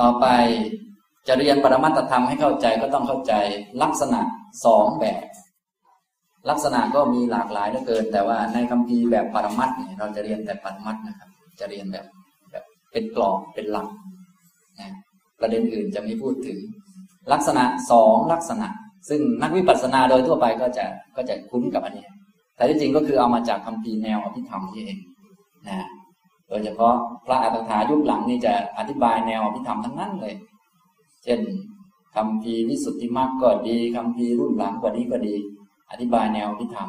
ต่อไปจะเรียนปรมัตธรรมให้เข้าใจก็ต้องเข้าใจลักษณะสองแบบ ลักษณะก็มีหลากหลายเหลือเกิน แต่ว่าในคำพีแบบปรมัตเนี่ยเราจะเรียนแต่ปรมัตนะครับ จะเรียนแบบแบบเป็นกรอบเป็นหลักนะประเด็นอื่นจะไม่พูดถึง ลักษณะสองลักษณะ ซึ่งนักวิปัสสนาโดยทั่วไปก็จะก็จะคุ้นกับอันนี้แต่ที่จริงก็คือเอามาจากคำพีแนวอภิธรรมนี่เองนะ โดยเฉพาะพระอัตถายุคหลังนี่จะอธิบายแนวอภิธรรมทั้งนั้นเลย เช่นคำพีวิสุทธิมรรคก็ดีคำพีรุ่นหลังกว่านี้ก็ดี อธิบายแนวอภิธรรม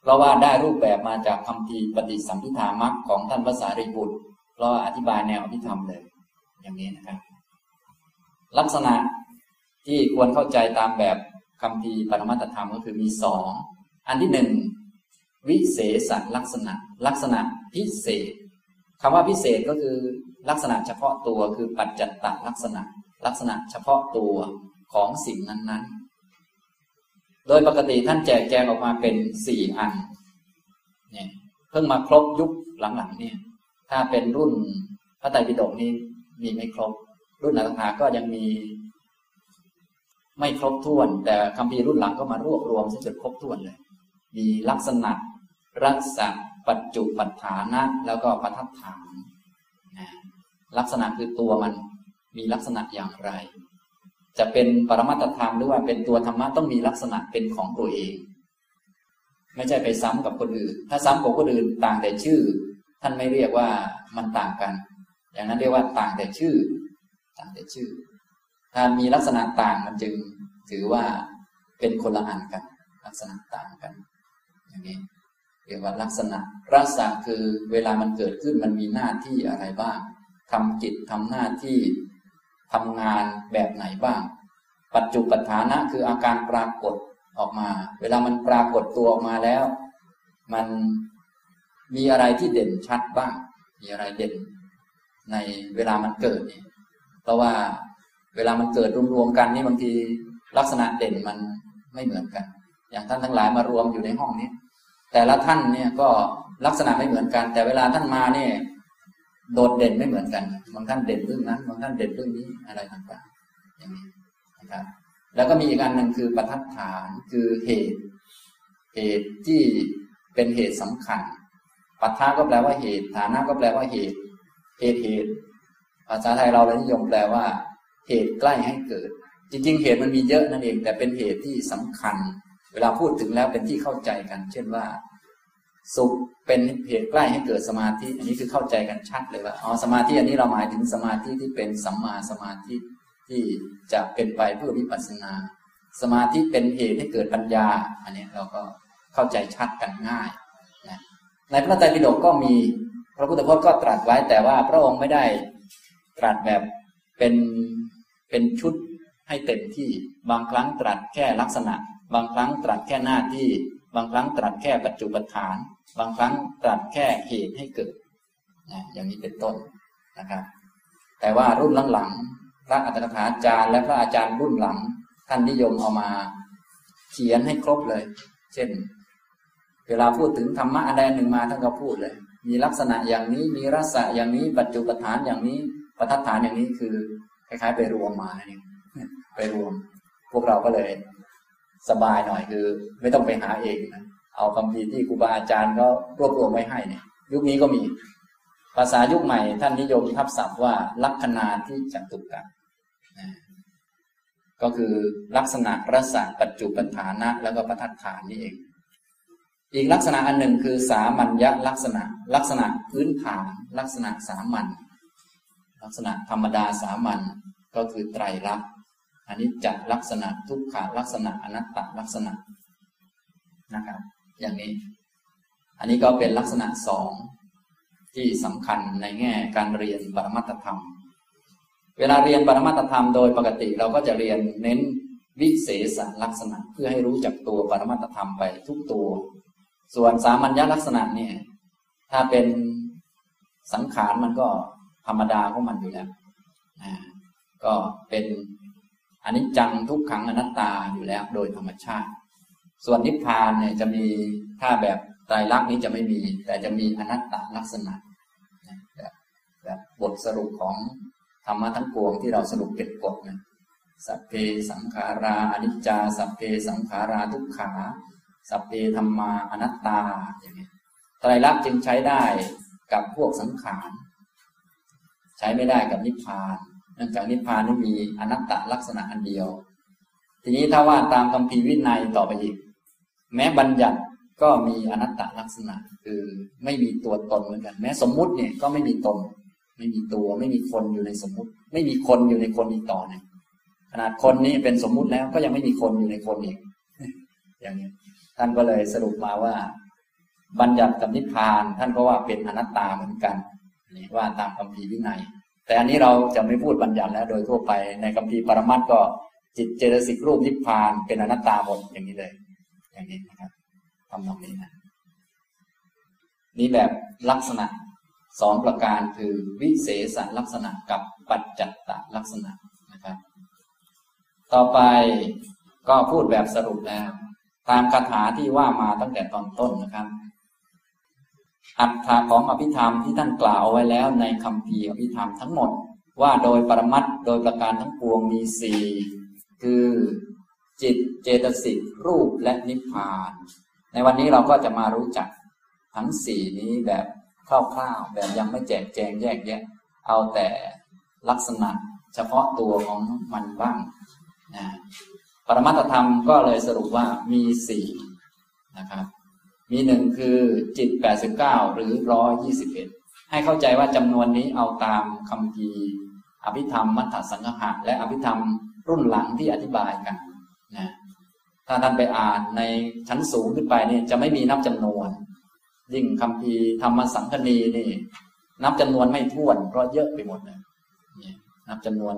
เพราะว่าได้รูปแบบมาจากคำพีปฏิสัมพิธามรรคของท่านภาษาริบุตรเราอธิบายแนวอภิธรรมเลย อย่างนี้นะครับ ลักษณะที่ควรเข้าใจตามแบบคำพีปรมัตธรรมก็คือมีสองอันที่หนึ่งวิเศษลักษณะ ลักษณะพิเศษ คำว่าพิเศษก็คือลักษณะเฉพาะตัวคือปัจจัตตลักษณะ ลักษณะเฉพาะตัวของสิ่งนั้นๆ โดยปกติท่านแจกแจงออกมาเป็นสี่อันเนี่ยเพิ่งมาครบยุคหลังๆเนี่ย ถ้าเป็นรุ่นพระไตรปิฎกนี้มีไม่ครบ รุ่นอัตถาก็ยังมี ไม่ครบถ้วน แต่คำพีรุ่นหลังก็มารวบรวมจนครบถ้วนเลย มีลักษณะรักษา ปัจจุปัฏฐานะแล้วก็ปัฏฐานนะลักษณะคือตัวมันมีลักษณะอย่างไร จะเป็นปรมัตธรรมหรือว่าเป็นตัวธรรมะต้องมีลักษณะเป็นของตัวเอง ไม่ใช่ไปซ้ำกับคนอื่น ถ้าซ้ำกับคนอื่นต่างแต่ชื่อ ท่านไม่เรียกว่ามันต่างกัน อย่างนั้นเรียกว่าต่างแต่ชื่อ ต่างแต่ชื่อ ถ้ามีลักษณะต่างมันจึงถือว่าเป็นคนละอันกัน ลักษณะต่างกันอย่างนี้ เรียกว่าลักษณะรัศคือเวลามันเกิดขึ้นมันมีหน้าที่อะไรบ้างทำกิจทำหน้าที่ทำงานแบบไหนบ้าง ปัจจุปัฏฐานะคืออาการปรากฏออกมา เวลามันปรากฏตัวออกมาแล้ว มันมีอะไรที่เด่นชัดบ้าง มีอะไรเด่น ในเวลามันเกิดนี่เพราะว่าเวลามันเกิดรวมๆกันนี่บางทีลักษณะเด่นมันไม่เหมือนกัน อย่างท่านทั้งหลายมารวมอยู่ในห้องนี้ แต่ละท่านเนี่ยก็ลักษณะไม่เหมือนกัน แต่เวลาท่านมาเนี่ยโดดเด่นไม่เหมือนกันบางท่านเด่นเรื่องนั้นบางท่านเด่นเรื่องนี้อะไรต่างๆอย่างนี้นะครับ แล้วก็มีอีกอันหนึ่งคือประทัดฐานคือเหตุ เหตุที่เป็นเหตุสำคัญปัทธาก็แปลว่าเหตุ ฐานะก็แปลว่าเหตุ เหตุเหตุ ภาษาไทยเราเลยนิยมแปลว่า เหตุใกล้ให้เกิด จริง ๆ เหตุมันมีเยอะนั่นเอง แต่เป็นเหตุที่สำคัญ เวลาพูดถึงแล้วเป็นที่เข้าใจกัน เช่นว่า สุขเป็นเหตุใกล้ให้เกิดสมาธิ อันนี้คือเข้าใจกันชัดเลยว่าอ๋อสมาธิอันนี้เราหมายถึงสมาธิที่เป็นสัมมาสมาธิที่จะเป็นไปเพื่อวิปัสสนา สมาธิเป็นเหตุให้เกิดปัญญา อันนี้เราก็เข้าใจชัดกันง่ายนะในพระไตรปิฎกก็มีพระพุทธพจน์ก็ตรัสไว้แต่ว่าพระองค์ไม่ได้ตรัสแบบเป็นเป็นชุดให้เต็มที่บางครั้งตรัสแค่ลักษณะ บางครั้งตรัสแค่หน้าที่ บางครั้งตรัสแค่ปัจจุบันฐาน บางครั้งตรัสแค่เหตุให้เกิดนะอย่างนี้เป็นต้นนะครับ แต่ว่ารุ่นหลังๆพระอัตถกถาจารย์ และพระอาจารย์รุ่นหลัง ท่านนิยมเอามา เขียนให้ครบเลย เช่น เวลาพูดถึงธรรมะอะไรหนึ่งมาท่านก็พูดเลย มีลักษณะอย่างนี้มีรสะอย่างนี้ ปัจจุบันฐานอย่างนี้ประทัดฐานอย่างนี้คือคล้ายๆ ไปรวมมานั่นเองไปรวม พวกเราก็เลย สบายหน่อยคือ ไม่ต้องไปหาเองนะเอาคำพีที่ครูบาอาจารย์ก็รวบรวมไว้ให้เนี่ย ยุคนี้ก็มี ภาษายุคใหม่ ท่านนิยมทับศัพท์ว่า ลัคนาที่จัตุกันนะก็คือลักษณะรสะปัจจุปัฏฐานะ แล้วก็ประทัดฐานนี่เอง อีกลักษณะอันหนึ่งคือสามัญญลักษณะ ลักษณะพื้นฐาน ลักษณะสามัญลักษณะธรรมดาสามัญก็คือไตรลักษณ์ อันนี้จัดลักษณะทุกขาลักษณะอนัตตลักษณะนะครับ อย่างนี้ อันนี้ก็เป็นลักษณะสองที่สำคัญในแง่การเรียนปรมัตธรรม เวลาเรียนปรมัตธรรมโดยปกติเราก็จะเรียนเน้นวิเศษลักษณะเพื่อให้รู้จักตัวปรมัตธรรมไปทุกตัว ส่วนสามัญญลักษณะเนี่ย ถ้าเป็นสังขารมันก็ธรรมดาของมันอยู่แล้วก็เป็น อันนี้จังทุกขังอนัตตาอยู่แล้วโดยธรรมชาติ ส่วนนิพพานเนี่ยจะมีถ้าแบบไตรลักษณ์นี้จะไม่มี แต่จะมีอนัตตลักษณะแบบแบบบทสรุปของธรรมะทั้งปวงที่เราสรุปเป็นกฎนะสัพเพสังขาราอนิจจา สัพเพสังขาราทุกขา สัพเพธรรมาอนัตตาอย่างนี้ไตรลักษณ์จึงใช้ได้กับพวกสังขาร ใช้ไม่ได้กับนิพพาน เนื่องจากนิพพานนี่มีอนัตตลักษณะอันเดียว ทีนี้ถ้าว่าตามคำพีวินัยต่อไปอีก แม้บัญญัติก็มีอนัตตลักษณะ คือไม่มีตัวตนเหมือนกัน แม้สมมุติเนี่ยก็ไม่มีตน ไม่มีตัวไม่มีคนอยู่ในสมมุติ ไม่มีคนอยู่ในคนอีกต่อหนึ่งขนาดคนนี้เป็นสมมุติแล้วก็ยังไม่มีคนอยู่ในคนอีกอย่างนี้ท่านก็เลยสรุปมาว่า บัญญัติกับนิพพาน ท่านก็ว่าเป็นอนัตตาเหมือนกันนี่ว่าตามคำพีวินัย แต่อันนี้เราจะไม่พูดบัญญัติแล้วโดยทั่วไปในคำพีปรมัตก็จิตเจตสิกรูปนิพพานเป็นอนัตตาหมดอย่างนี้เลย อย่างนี้นะครับทำตรงนี้นะนี่แบบลักษณะสองประการคือวิเศษลักษณะกับปัจจัตตลักษณะนะครับ ต่อไปก็พูดแบบสรุปแล้ว ตามคาถาที่ว่ามาตั้งแต่ตอนต้นนะครับ อัตถาของอภิธรรมที่ท่านกล่าวเอาไว้แล้วในคำพีอภิธรรมทั้งหมด ว่าโดยปรมัตโดยประการทั้งปวงมีสี่คือจิตเจตสิกรูปและนิพพาน ในวันนี้เราก็จะมารู้จักทั้งสี่นี้แบบคร่าวๆแบบยังไม่แจกแจงแยกแยะ เอาแต่ลักษณะเฉพาะตัวของมันบ้างนะปรมัตธรรมก็เลยสรุปว่ามีสี่นะครับ มีหนึ่งคือจิต 89 หรือ 121 ให้เข้าใจว่าจำนวนนี้เอาตามคำพีอภิธรรมมัทธสังหะและอภิธรรมรุ่นหลังที่อธิบายกันนะถ้าท่านไปอ่านในชั้นสูงขึ้นไปนี่จะไม่มีนับจำนวน ยิ่งคำพีธรรมสังคณีนี่นับจำนวนไม่ท้วนเพราะเยอะไปหมดเลยนี่นับจำนวน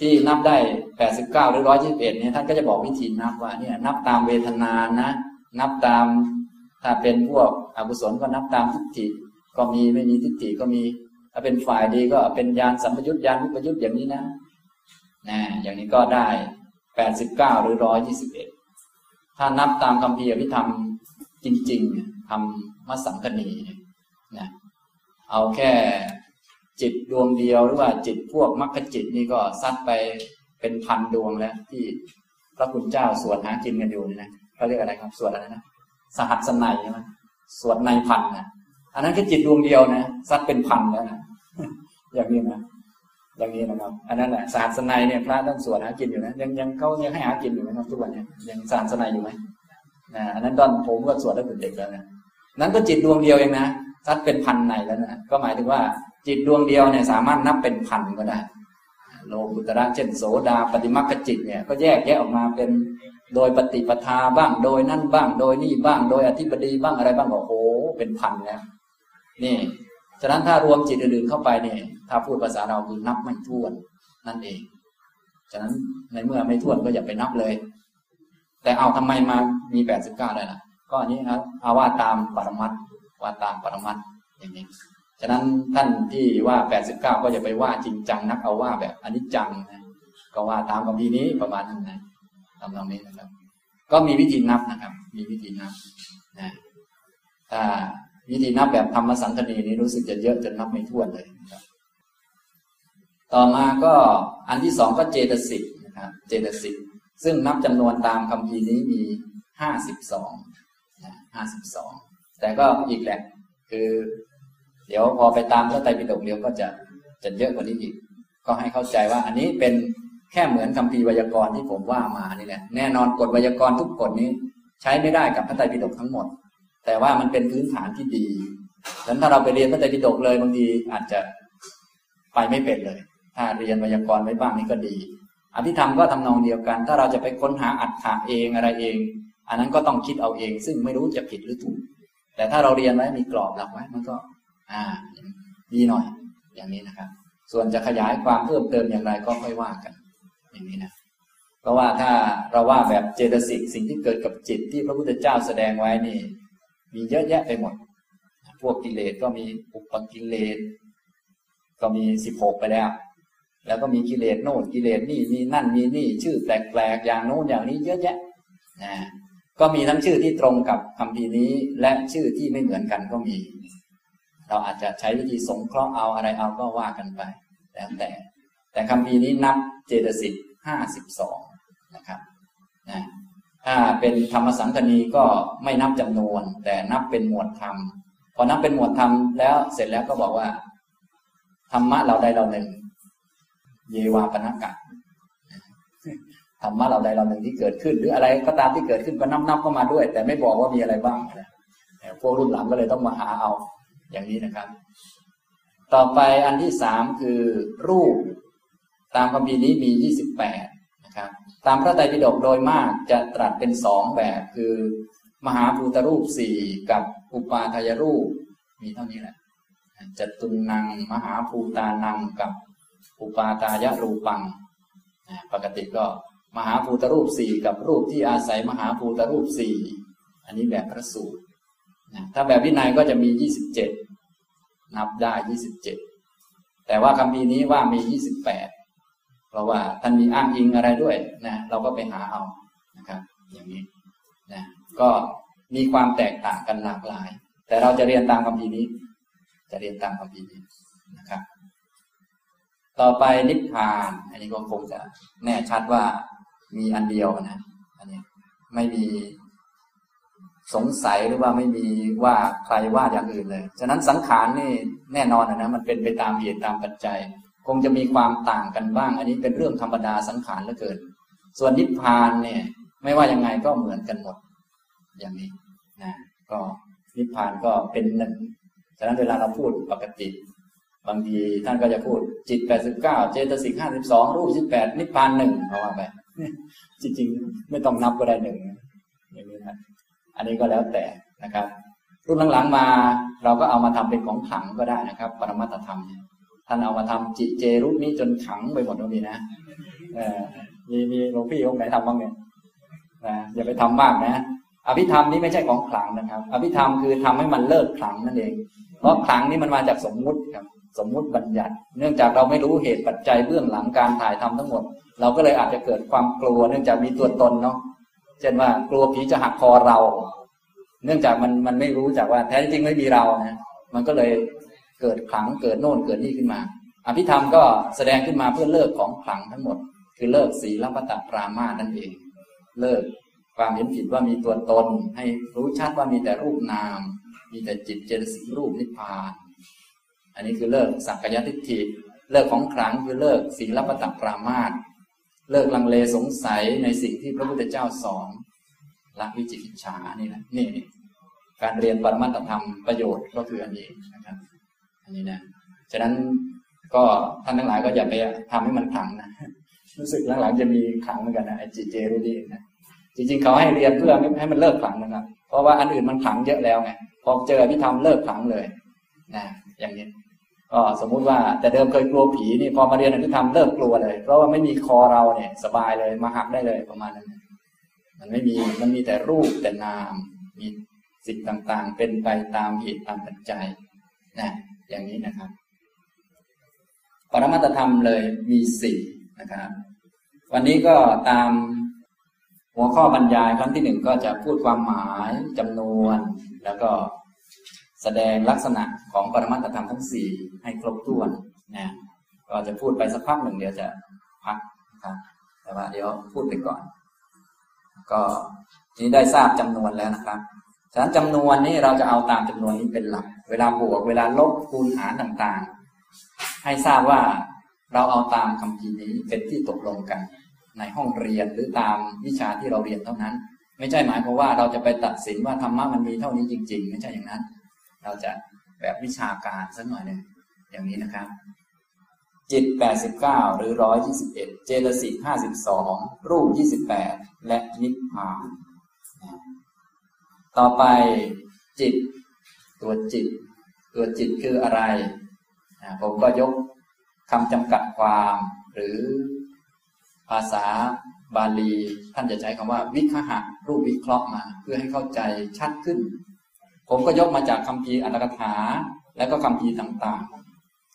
ที่นับได้ 89 หรือ 121เนี่ยท่านก็จะบอกวิธีนับว่าเนี่ยนับตามเวทนานะ นับตามถ้าเป็นพวกอกุศลก็นับตามทิฏฐิก็มีไม่มีทิฏฐิก็มี ถ้าเป็นฝ่ายดีก็เป็นยานสัมปยุตยานวิปยุตอย่างนี้นะนะอย่างนี้ก็ได้แปดสิบเก้าหรือร้อยยี่สิบเอ็ดถ้านับตามคำพีอภิธรรมจริงๆทำมัสังคณีนะเอาแค่จิตดวงเดียวหรือว่าจิตพวกมรรคจิตนี่ก็ซัดไปเป็นพันดวงแล้วที่พระคุณเจ้าสวดหากินกันอยู่นะ เขาเรียกอะไรครับสวดอะไรนะสหัสนัยใช่ไหมสวดในพันนะอันนั้นคือจิตดวงเดียวนะซัดเป็นพันแล้วนะอย่างนี้นะอย่างนี้นะครับ อันนั้นแหละสหัสนัยเนี่ยพระท่านสวดหากินอยู่นะยังยังเขายังให้หากินอยู่ไหมครับทุกวันนี้ยังสหัสนัยอยู่ไหมนะอันนั้นตอนผมก็สวดตั้งแต่เด็กแล้วนะนั้นก็จิตดวงเดียวเองนะซัดเป็นพันในแล้วนะก็หมายถึงว่าจิตดวงเดียวเนี่ยสามารถนับเป็นพันก็ได้ โลกุตระเช่นโสดาปฏิมัคจิตเนี่ยก็แยกแยะออกมาเป็นโดยปฏิปทาบ้างโดยนั่นบ้าง โดยนี่บ้าง โดยอธิบดีบ้างอะไรบ้างโอ้โหเป็นพันแล้วนี่ฉะนั้นถ้ารวมจิตอื่นๆเข้าไปเนี่ยถ้าพูดภาษาเราคือนับไม่ถ้วนนั่นเอง ฉะนั้นในเมื่อไม่ถ้วนก็อย่าไปนับเลย แต่เอาทำไมมามีแปดสิบเก้าได้ล่ะ ก็อันนี้ครับเอาว่าตามปรมัตว่าตามปรมัตอย่างนี้ ฉะนั้นท่านที่ว่าแปดสิบเก้าก็อย่าไปว่าจริงจังนักเอาว่าแบบอนิจจังนะก็ว่าตามคำพีนี้ประมาณนั้นนะทำตรงนี้นะครับ ก็มีวิธีนับนะครับ มีวิธีนับนะถ้าวิธีนับแบบธรรมสังคณีนี้รู้สึกจะเยอะจนนับไม่ถ้วนเลยนะครับต่อมาก็อันที่สองก็เจตสิกนะครับ เจตสิกซึ่งนับจำนวนตามคำพีนี้มีห้าสิบสองห้าสิบสองแต่ก็อีกแหละ คือ เดี๋ยวพอไปตามพระไตรปิฎกเดียวก็จะจะเยอะกว่านี้อีก ก็ให้เข้าใจว่า อันนี้เป็นแค่เหมือนคำพีไวยากรณ์ที่ผมว่ามานี่แหละแน่นอนกฎไวยากรณ์ทุกกฎนี้ ใช้ไม่ได้กับพระไตรปิฎกทั้งหมด แต่ว่ามันเป็นพื้นฐานที่ดีดังนั้นถ้าเราไปเรียนพระไตรปิฎกเลยบางทีอาจจะไปไม่เป็นเลย ถ้าเรียนไวยากรณ์ไว้บ้างนี่ก็ดี อภิธรรมก็ทำนองเดียวกัน ถ้าเราจะไปค้นหาอัตถะเองอะไรเอง อันนั้นก็ต้องคิดเอาเอง ซึ่งไม่รู้จะผิดหรือถูก แต่ถ้าเราเรียนไว้มีกรอบหลักไว้มันก็ อ่า ดีหน่อย อย่างนี้นะครับ ส่วนจะขยายความเพิ่มเติมอย่างไรก็ค่อยว่ากัน อย่างนี้นะเพราะว่าถ้าเราว่าแบบเจตสิกสิ่งที่เกิดกับจิตที่พระพุทธเจ้าแสดงไว้นี่ มีเยอะแยะไปหมด พวกกิเลสก็มีอุปกิเลส ก็มีสิบหกไปแล้ว แล้วก็มีกิเลสโน่นกิเลสนี่มีนั่นมีนี่ ชื่อแปลกๆอย่างโน้นอย่างนี้เยอะแยะนะก็มีทั้งชื่อที่ตรงกับคำพีนี้และชื่อที่ไม่เหมือนกันก็มี เราอาจจะใช้วิธีสงเคราะห์เอาอะไรเอาก็ว่ากันไป แล้วแต่ แต่คำพีนี้นับเจตสิกห้าสิบสองนะครับนะถ้าเป็นธรรมสังคณีก็ไม่นับจำนวน แต่นับเป็นหมวดธรรม พอนับเป็นหมวดธรรมแล้วเสร็จแล้วก็บอกว่า ธรรมะเราใดเราหนึ่ง เยวาปนกะธรรมะเราใดเราหนึ่งที่เกิดขึ้น หรืออะไรก็ตามที่เกิดขึ้นก็นับนับเข้ามาด้วย แต่ไม่บอกว่ามีอะไรบ้างพวกรุ่นหลังก็เลยต้องมาหาเอา อย่างนี้นะครับ ต่อไปอันที่สามคือรูป ตามคำพีนี้มียี่สิบแปดนะครับ ตามพระไตรปิฎกโดยมากจะตรัสเป็นสองแบบคือ มหาภูตรูปสี่กับอุปาทายรูป มีเท่านี้แหละจตุนัง มหาภูตานังกับอุปาตายรูปัง ปกติก็มหาภูตรูปสี่กับรูปที่อาศัยมหาภูตรูปสี่อันนี้แบบพระสูตรถ้าแบบวินัยก็จะมียี่สิบเจ็ด นับได้ยี่สิบเจ็ดแต่ว่าคำพีนี้ว่ามียี่สิบแปดเพราะว่าท่านมีอ้างอิงอะไรด้วยนะเราก็ไปหาเอานะครับ อย่างนี้นะก็มีความแตกต่างกันหลากหลาย แต่เราจะเรียนตามคำพีนี้ จะเรียนตามคำพีนี้นะครับ ต่อไปนิพพาน อันนี้ก็คงจะแน่ชัดว่ามีอันเดียวนะอันนี้ไม่มี สงสัยหรือว่าไม่มีว่าใครว่าอย่างอื่นเลย ฉะนั้นสังขารนี่แน่นอนนะมันเป็นไปตามเหตุตามปัจจัย คงจะมีความต่างกันบ้าง อันนี้เป็นเรื่องธรรมดาสังขารเหลือเกิน ส่วนนิพพานเนี่ย ไม่ว่ายังไงก็เหมือนกันหมด อย่างนี้นะก็นิพพานก็เป็นหนึ่ง ฉะนั้นเวลาเราพูดปกติ บางทีท่านก็จะพูดจิตแปดสิบเก้าเจตสิกห้าสิบสองรูปสิบแปดนิพพานหนึ่งเพราะว่าไปจริงๆ ไม่ต้องนับก็ได้หนึ่งอย่างนี้นะ อันนี้ก็แล้วแต่นะครับ รุ่นหลังๆมาเราก็เอามาทำเป็นของขังก็ได้นะครับ ปรมัตธรรมเนี่ยท่านเอามาทำจิเจรูปนี้จนขังไปหมดตรงนี้นะมีมีหลวงพี่องค์ไหนทำบ้างเนี่ยนะอย่าไปทำมากนะอภิธรรมนี้ไม่ใช่ของขลังนะครับ อภิธรรมคือทำให้มันเลิกขลังนั่นเอง เพราะขลังนี้มันมาจากสมมุติครับ สมมุติบัญญัติ เนื่องจากเราไม่รู้เหตุปัจจัยเบื้องหลังการถ่ายทำทั้งหมด เราก็เลยอาจจะเกิดความกลัว เนื่องจากมีตัวตนเนาะ เช่นว่ากลัวผีจะหักคอเรา เนื่องจากมันมันไม่รู้จากว่าแท้จริงไม่มีเรานะมันก็เลยเกิดขลังเกิดโน่นเกิดนี่ขึ้นมา อภิธรรมก็แสดงขึ้นมาเพื่อเลิกของขลังทั้งหมด คือเลิกศีลปตปรามานั่นเอง เลิกความเห็นผิดว่ามีตัวตน ให้รู้ชัดว่ามีแต่รูปนาม มีแต่จิตเจตสิกรูปนิพพานอันนี้คือเลิกสักกายทิฏฐิเลิกของขลังคือเลิกศีลปตปรามาต เลิกลังเลสงสัยในสิ่งที่พระพุทธเจ้าสอนละวิจิกิจฉานี่แหละนี่การเรียนปรมัตธรรมประโยชน์ก็คืออันนี้นะครับ อันนี้นะฉะนั้นก็ท่านทั้งหลายก็อย่าไปทำให้มันขังนะรู้สึกหลังๆจะมีขังเหมือนกันนะไอจีเจรูดีนะจริงๆเขาให้เรียนเพื่อให้มันเลิกขังนะครับ เพราะว่าอันอื่นมันขังเยอะแล้วไงพอเจอพิธรรมเลิกขังเลยนะอย่างนี้ ก็สมมุติว่าแต่เดิมเคยกลัวผีนี่พอมาเรียนอภิธรรมเลิกกลัวเลย เพราะว่าไม่มีคอเราเนี่ยสบายเลยมาหักได้เลยประมาณนั้น มันไม่มีมันมีแต่รูปแต่นามมีสิ่งต่างๆ เป็นไปตามเหตุตามปัจจัยนะอย่างนี้นะครับ ปรมัตธรรมเลยมีสี่นะครับ วันนี้ก็ตามหัวข้อบรรยายครั้งที่หนึ่งก็จะพูดความหมายจำนวนแล้วก็ แสดงลักษณะของปรมัตธรรมทั้งสี่ให้ครบถ้วนนะก็จะพูดไปสักพักหนึ่งเดี๋ยวจะพักนะครับแต่ว่าเดี๋ยวพูดไปก่อน ก็นี้ได้ทราบจำนวนแล้วนะครับฉะนั้นจำนวนนี้เราจะเอาตามจำนวนนี้เป็นหลัก เวลาบวกเวลาลบคูณหารต่างๆ ให้ทราบว่าเราเอาตามคำพีนี้เป็นที่ตกลงกัน ในห้องเรียนหรือตามวิชาที่เราเรียนเท่านั้น ไม่ใช่หมายความว่าเราจะไปตัดสินว่าธรรมะมันมีเท่านี้จริง ๆ ไม่ใช่อย่างนั้น เราจะแบบวิชาการสักหน่อยหนึ่งอย่างนี้นะครับ จิต 89 หรือ 121 เจตสิก52 รูป 28 และนิพพานต่อไปจิต ตัวจิต ตัวจิตคืออะไร ผมก็ยกคำจำกัดความ หรือภาษาบาลี ท่านจะใช้คำว่า วิคหะรูปวิเคราะห์มา เพื่อให้เข้าใจชัดขึ้น ผมก็ยกมาจากคำพีอัตถกถา และก็คำพีต่าง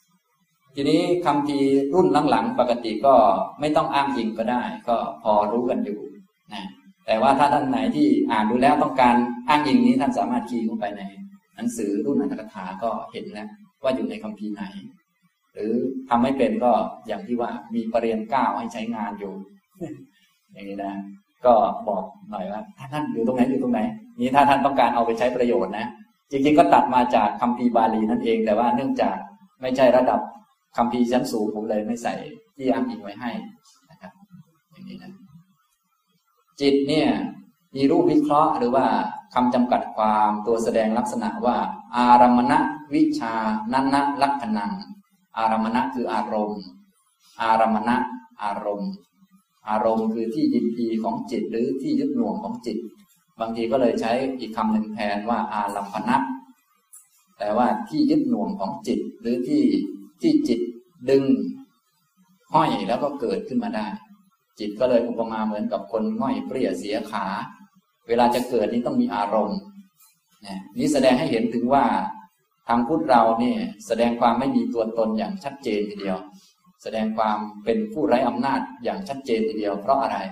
ๆ ทีนี้คำพีรุ่นหลังๆปกติก็ไม่ต้องอ้างอิงก็ได้ ก็พอรู้กันอยู่นะแต่ว่าถ้าท่านไหนที่อ่านดูแล้วต้องการอ้างอิงนี้ท่านสามารถคีย์ลงไปในหนังสือรุ่นอัตถกถาก็เห็นแล้วว่าอยู่ในคำพีไหน หรือทำไม่เป็นก็อย่างที่ว่ามีปรริญญาเก้าให้ใช้งานอยู่ อย่างนี้นะ ก็บอกหน่อยว่าท่านอยู่ตรงไหนอยู่ตรงไหน นี้ถ้าท่านต้องการเอาไปใช้ประโยชน์นะ จริงๆก็ตัดมาจากคัมภีร์บาลีนั่นเอง แต่ว่าเนื่องจากไม่ใช่ระดับคัมภีร์ชั้นสูงผมเลยไม่ใส่ที่อ้างอิงไว้ให้นะครับ อย่างนี้นะจิตเนี่ยมีรูปวิเคราะห์หรือว่าคำจำกัดความตัวแสดงลักษณะว่า อารมณะวิชานันนะลักษณัง อารมณะคืออารมณ์ อารมณะอารมณ์ อารมณ์คือที่ยินดีของจิตหรือที่ยึดหน่วงของจิต บางทีก็เลยใช้อีกคำหนึ่งแทนว่าอารัมพนะแต่ว่าที่ยึดหน่วงของจิต หรือที่ที่จิตดึง ห้อยแล้วก็เกิดขึ้นมาได้ จิตก็เลยอุปมาเหมือนกับคนห้อยเปรี้ยเสียขา เวลาจะเกิดนี่ต้องมีอารมณ์นี่แสดงให้เห็นถึงว่าทางพุทธเราเนี่ยแสดงความไม่มีตัวตนอย่างชัดเจนทีเดียว แสดงความเป็นผู้ไร้อำนาจอย่างชัดเจนทีเดียวเพราะอะไรเ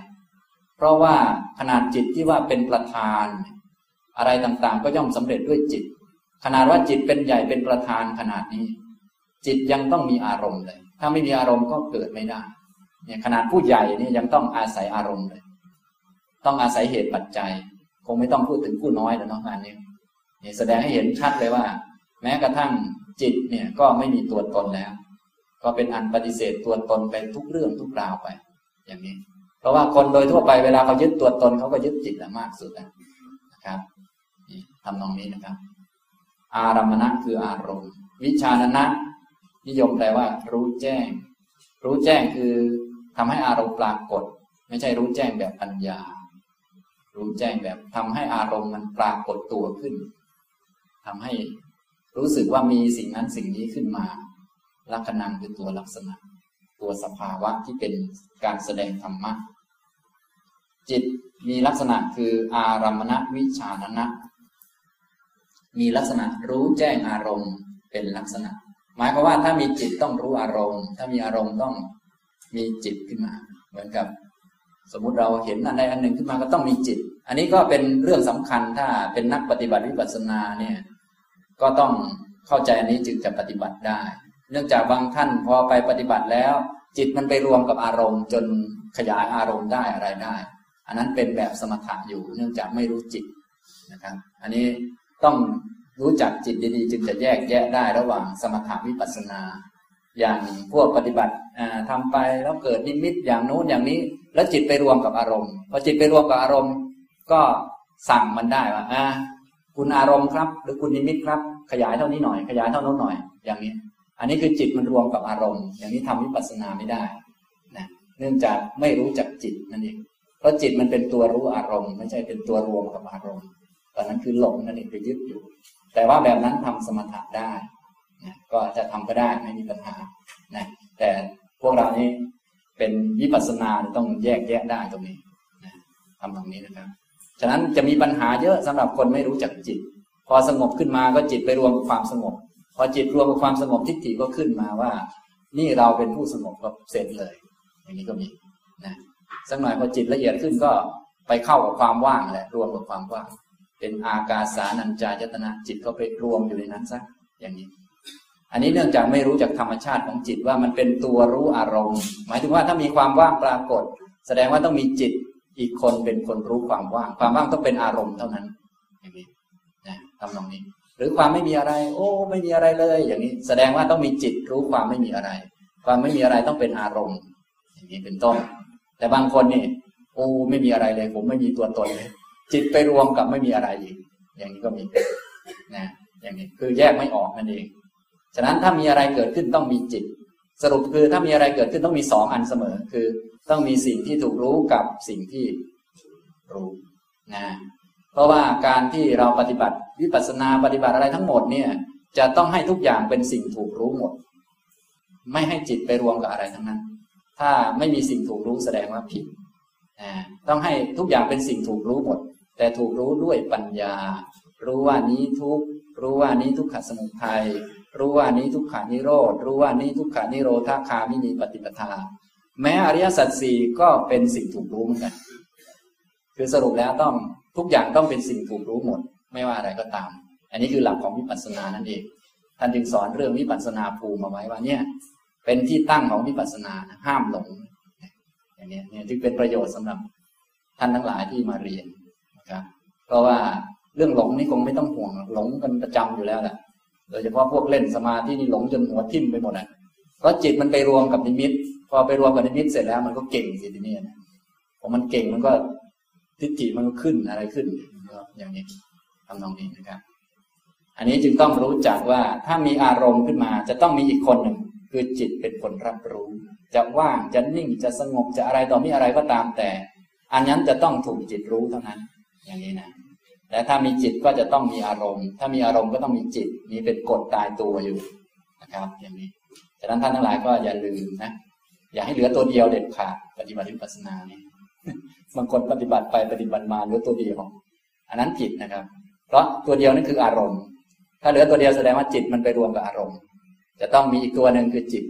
พราะว่าขนาดจิตที่ว่าเป็นประธาน อะไรต่างๆ ก็ย่อมสำเร็จด้วยจิต ขนาดว่าจิตเป็นใหญ่เป็นประธานขนาดนี้ จิตยังต้องมีอารมณ์เลย ถ้าไม่มีอารมณ์ก็เกิดไม่ได้เนี่ยขนาดผู้ใหญ่นี่ยังต้องอาศัยอารมณ์เลย ต้องอาศัยเหตุปัจจัย คงไม่ต้องพูดถึงผู้น้อยแล้วเนาะงานนี้เนี่ยแสดงให้เห็นชัดเลยว่า แม้กระทั่งจิตเนี่ยก็ไม่มีตัวตนแล้ว ก็เป็นอันปฏิเสธตัวตนไปทุกเรื่องทุกราวไป อย่างนี้ ราะว่าคนโดยทั่วไปเวลาเขายึดตัวตนเขาก็ยึดจิตมากสุดนะครับนี่ทำนองนี้นะครับ อารมณะคืออารมณ์ วิชานะนิยมแปลว่า รู้แจ้ง รู้แจ้งคือทำให้อารมณ์ปรากฏ ไม่ใช่รู้แจ้งแบบปัญญา รู้แจ้งแบบทำให้อารมณ์มันปรากฏตัวขึ้นทำให้รู้สึกว่ามีสิ่งนั้นสิ่งนี้ขึ้นมา ลักษณะคือตัวลักษณะ ตัวสภาวะที่เป็นการแสดงธรรมะ จิตมีลักษณะคืออารมณวิชานะ มีลักษณะรู้แจ้งอารมณ์เป็นลักษณะ หมายความว่าถ้ามีจิตต้องรู้อารมณ์ ถ้ามีอารมณ์ต้องมีจิตขึ้นมา เหมือนกับ สมมุติเราเห็นอันใดอันหนึ่งขึ้นมาก็ต้องมีจิต อันนี้ก็เป็นเรื่องสำคัญถ้าเป็นนักปฏิบัติวิปัสสนาเนี่ย ก็ต้องเข้าใจอันนี้จึงจะปฏิบัติได้ เนื่องจากบางท่านพอไปปฏิบัติแล้ว จิตมันไปรวมกับอารมณ์ จนขยายอารมณ์ได้อะไรได้ อันนั้นเป็นแบบสมถะอยู่เนื่องจากไม่รู้จิตนะครับ อันนี้ต้องรู้จักจิตดีๆ จึงจะแยกแยะได้ระหว่างสมถะวิปัสสนา อย่างพวกปฏิบัติทำไปแล้วเกิดนิมิตอย่างโน้นอย่างนี้ แล้วจิตไปรวมกับอารมณ์พอจิตไปรวมกับอารมณ์ ก็สั่งมันได้ว่าอ่าคุณอารมณ์ครับ หรือคุณนิมิตครับ ขยายเท่านี้หน่อย ขยายเท่านั้นหน่อย อย่างนี้ อันนี้คือจิตมันรวมกับอารมณ์ อย่างนี้ทำวิปัสสนาไม่ได้นะเนื่องจากไม่รู้จักจิตนั่นเอง ราะจิตมันเป็นตัวรู้อารมณ์ ไม่ใช่เป็นตัวรวมกับอารมณ์ตอนนั้นคือหลงนั่นเองไปยึดอยู่ แต่ว่าแบบนั้นทำสมถะได้นะก็จะทำก็ได้ไม่มีปัญหานะแต่พวกเรานี้เป็นวิปัสสนาต้องแยกแยะได้ตรงนี้นะทำตรงนี้นะครับ ฉะนั้นจะมีปัญหาเยอะสำหรับคนไม่รู้จักจิต พอสงบขึ้นมาก็จิตไปรวมกับความสงบ พอจิตรวมกับความสงบทิฏฐิก็ขึ้นมาว่า นี่เราเป็นผู้สงบก็เสร็จเลย อย่างนี้ก็มีนะ สักหน่อยพอจิตละเอียดขึ้นก็ไปเข้ากับความว่างแหละรวมกับความว่าง เป็นอากาสานัญจายตนะจิตก็ไปรวมอยู่ในนั้นซะอย่างนี้ อันนี้เนื่องจากไม่รู้จากธรรมชาติของจิตว่ามันเป็นตัวรู้อารมณ์ หมายถึงว่าถ้ามีความว่างปรากฏ แสดงว่าต้องมีจิตอีกคนเป็นคนรู้ความว่าง ความว่างต้องเป็นอารมณ์เท่านั้น อย่างนี้นะทำตรงนี้ หรือความไม่มีอะไร โอ้ ไม่มีอะไรเลย อย่างนี้ แสดงว่าต้องมีจิตรู้ความไม่มีอะไร ความไม่มีอะไรต้องเป็นอารมณ์ อย่างนี้เป็นต้น แต่บางคนนี่โอ้ไม่มีอะไรเลย ผมไม่มีตัวตนเลยจิตไปรวมกับไม่มีอะไรอีก อย่างนี้ก็มีนะอย่างนี้คือแยกไม่ออกนั่นเอง ฉะนั้นถ้ามีอะไรเกิดขึ้นต้องมีจิต สรุปคือถ้ามีอะไรเกิดขึ้นต้องมีสองอันเสมอ คือ ต้องมีสิ่งที่ถูกรู้กับสิ่งที่รู้นะเพราะว่าการที่เราปฏิบัติวิปัสสนาปฏิบัติอะไรทั้งหมดเนี่ย จะต้องให้ทุกอย่างเป็นสิ่งถูกรู้หมด ไม่ให้จิตไปรวมกับอะไรทั้งนั้น ถ้าไม่มีสิ่งถูกรู้แสดงว่าผิดต้องให้ทุกอย่างเป็นสิ่งถูกรู้หมด แต่ถูกรู้ด้วยปัญญา รู้ว่านี้ทุกรู้ว่านี้ทุกขสมุทัยรู้ว่านี้ทุกขานิโรธรู้ว่านี้ทุกขานิโรธาคามินีปฏิปทา แม้อริยสัจสี่ก็เป็นสิ่งถูกรู้เหมือนกัน คือสรุปแล้วต้องทุกอย่างต้องเป็นสิ่งถูกรู้หมด ไม่ว่าอะไรก็ตาม อันนี้คือหลักของวิปัสสนานั่นเองท่านจึงสอนเรื่องวิปัสสนาภูมิมาไว้ว่าเนี่ย เป็นที่ตั้งของวิปัสสนาห้ามหลง อย่างนี้เนี่ยจึงเป็นประโยชน์สำหรับท่านทั้งหลายที่มาเรียนนะครับเพราะว่าเรื่องหลงนี่คงไม่ต้องห่วงหลงกันประจำอยู่แล้วแหละโดยเฉพาะพวกเล่นสมาธินี่หลงจนหัวทิ่มไปหมดอะเพราะจิตมันไปรวมกับนิมิต พอไปรวมกับนิมิตเสร็จแล้วมันก็เก่งสิทีนี้นะพอมันเก่งมันก็ทิฏฐิมันก็ขึ้นอะไรขึ้นอย่างนี้ทำนองนี้นะครับ อันนี้จึงต้องรู้จักว่าถ้ามีอารมณ์ขึ้นมา จะต้องมีอีกคนหนึ่ง คือจิตเป็นคนรับรู้ จะว่างจะนิ่งจะสงบจะอะไรต่อมีอะไรก็ตามแต่ อันนั้นจะต้องถูกจิตรู้เท่านั้น อย่างนี้นะแต่ถ้ามีจิตก็จะต้องมีอารมณ์ ถ้ามีอารมณ์ก็ต้องมีจิตมีเป็นกฎตายตัวอยู่นะครับ อย่างนี้ฉะนั้นท่านทั้งหลายก็อย่าลืมนะอย่าให้เหลือตัวเดียวเด็ดขาดปฏิบัติวิปัสสนานี่บางคนปฏิบัติไปปฏิบัติมาเหลือตัวเดียว อันนั้นผิดนะครับ เพราะตัวเดียวนั่นคืออารมณ์ ถ้าเหลือตัวเดียวแสดงว่าจิตมันไปรวมกับอารมณ์ จะต้องมีอีกตัวหนึ่งคือจิต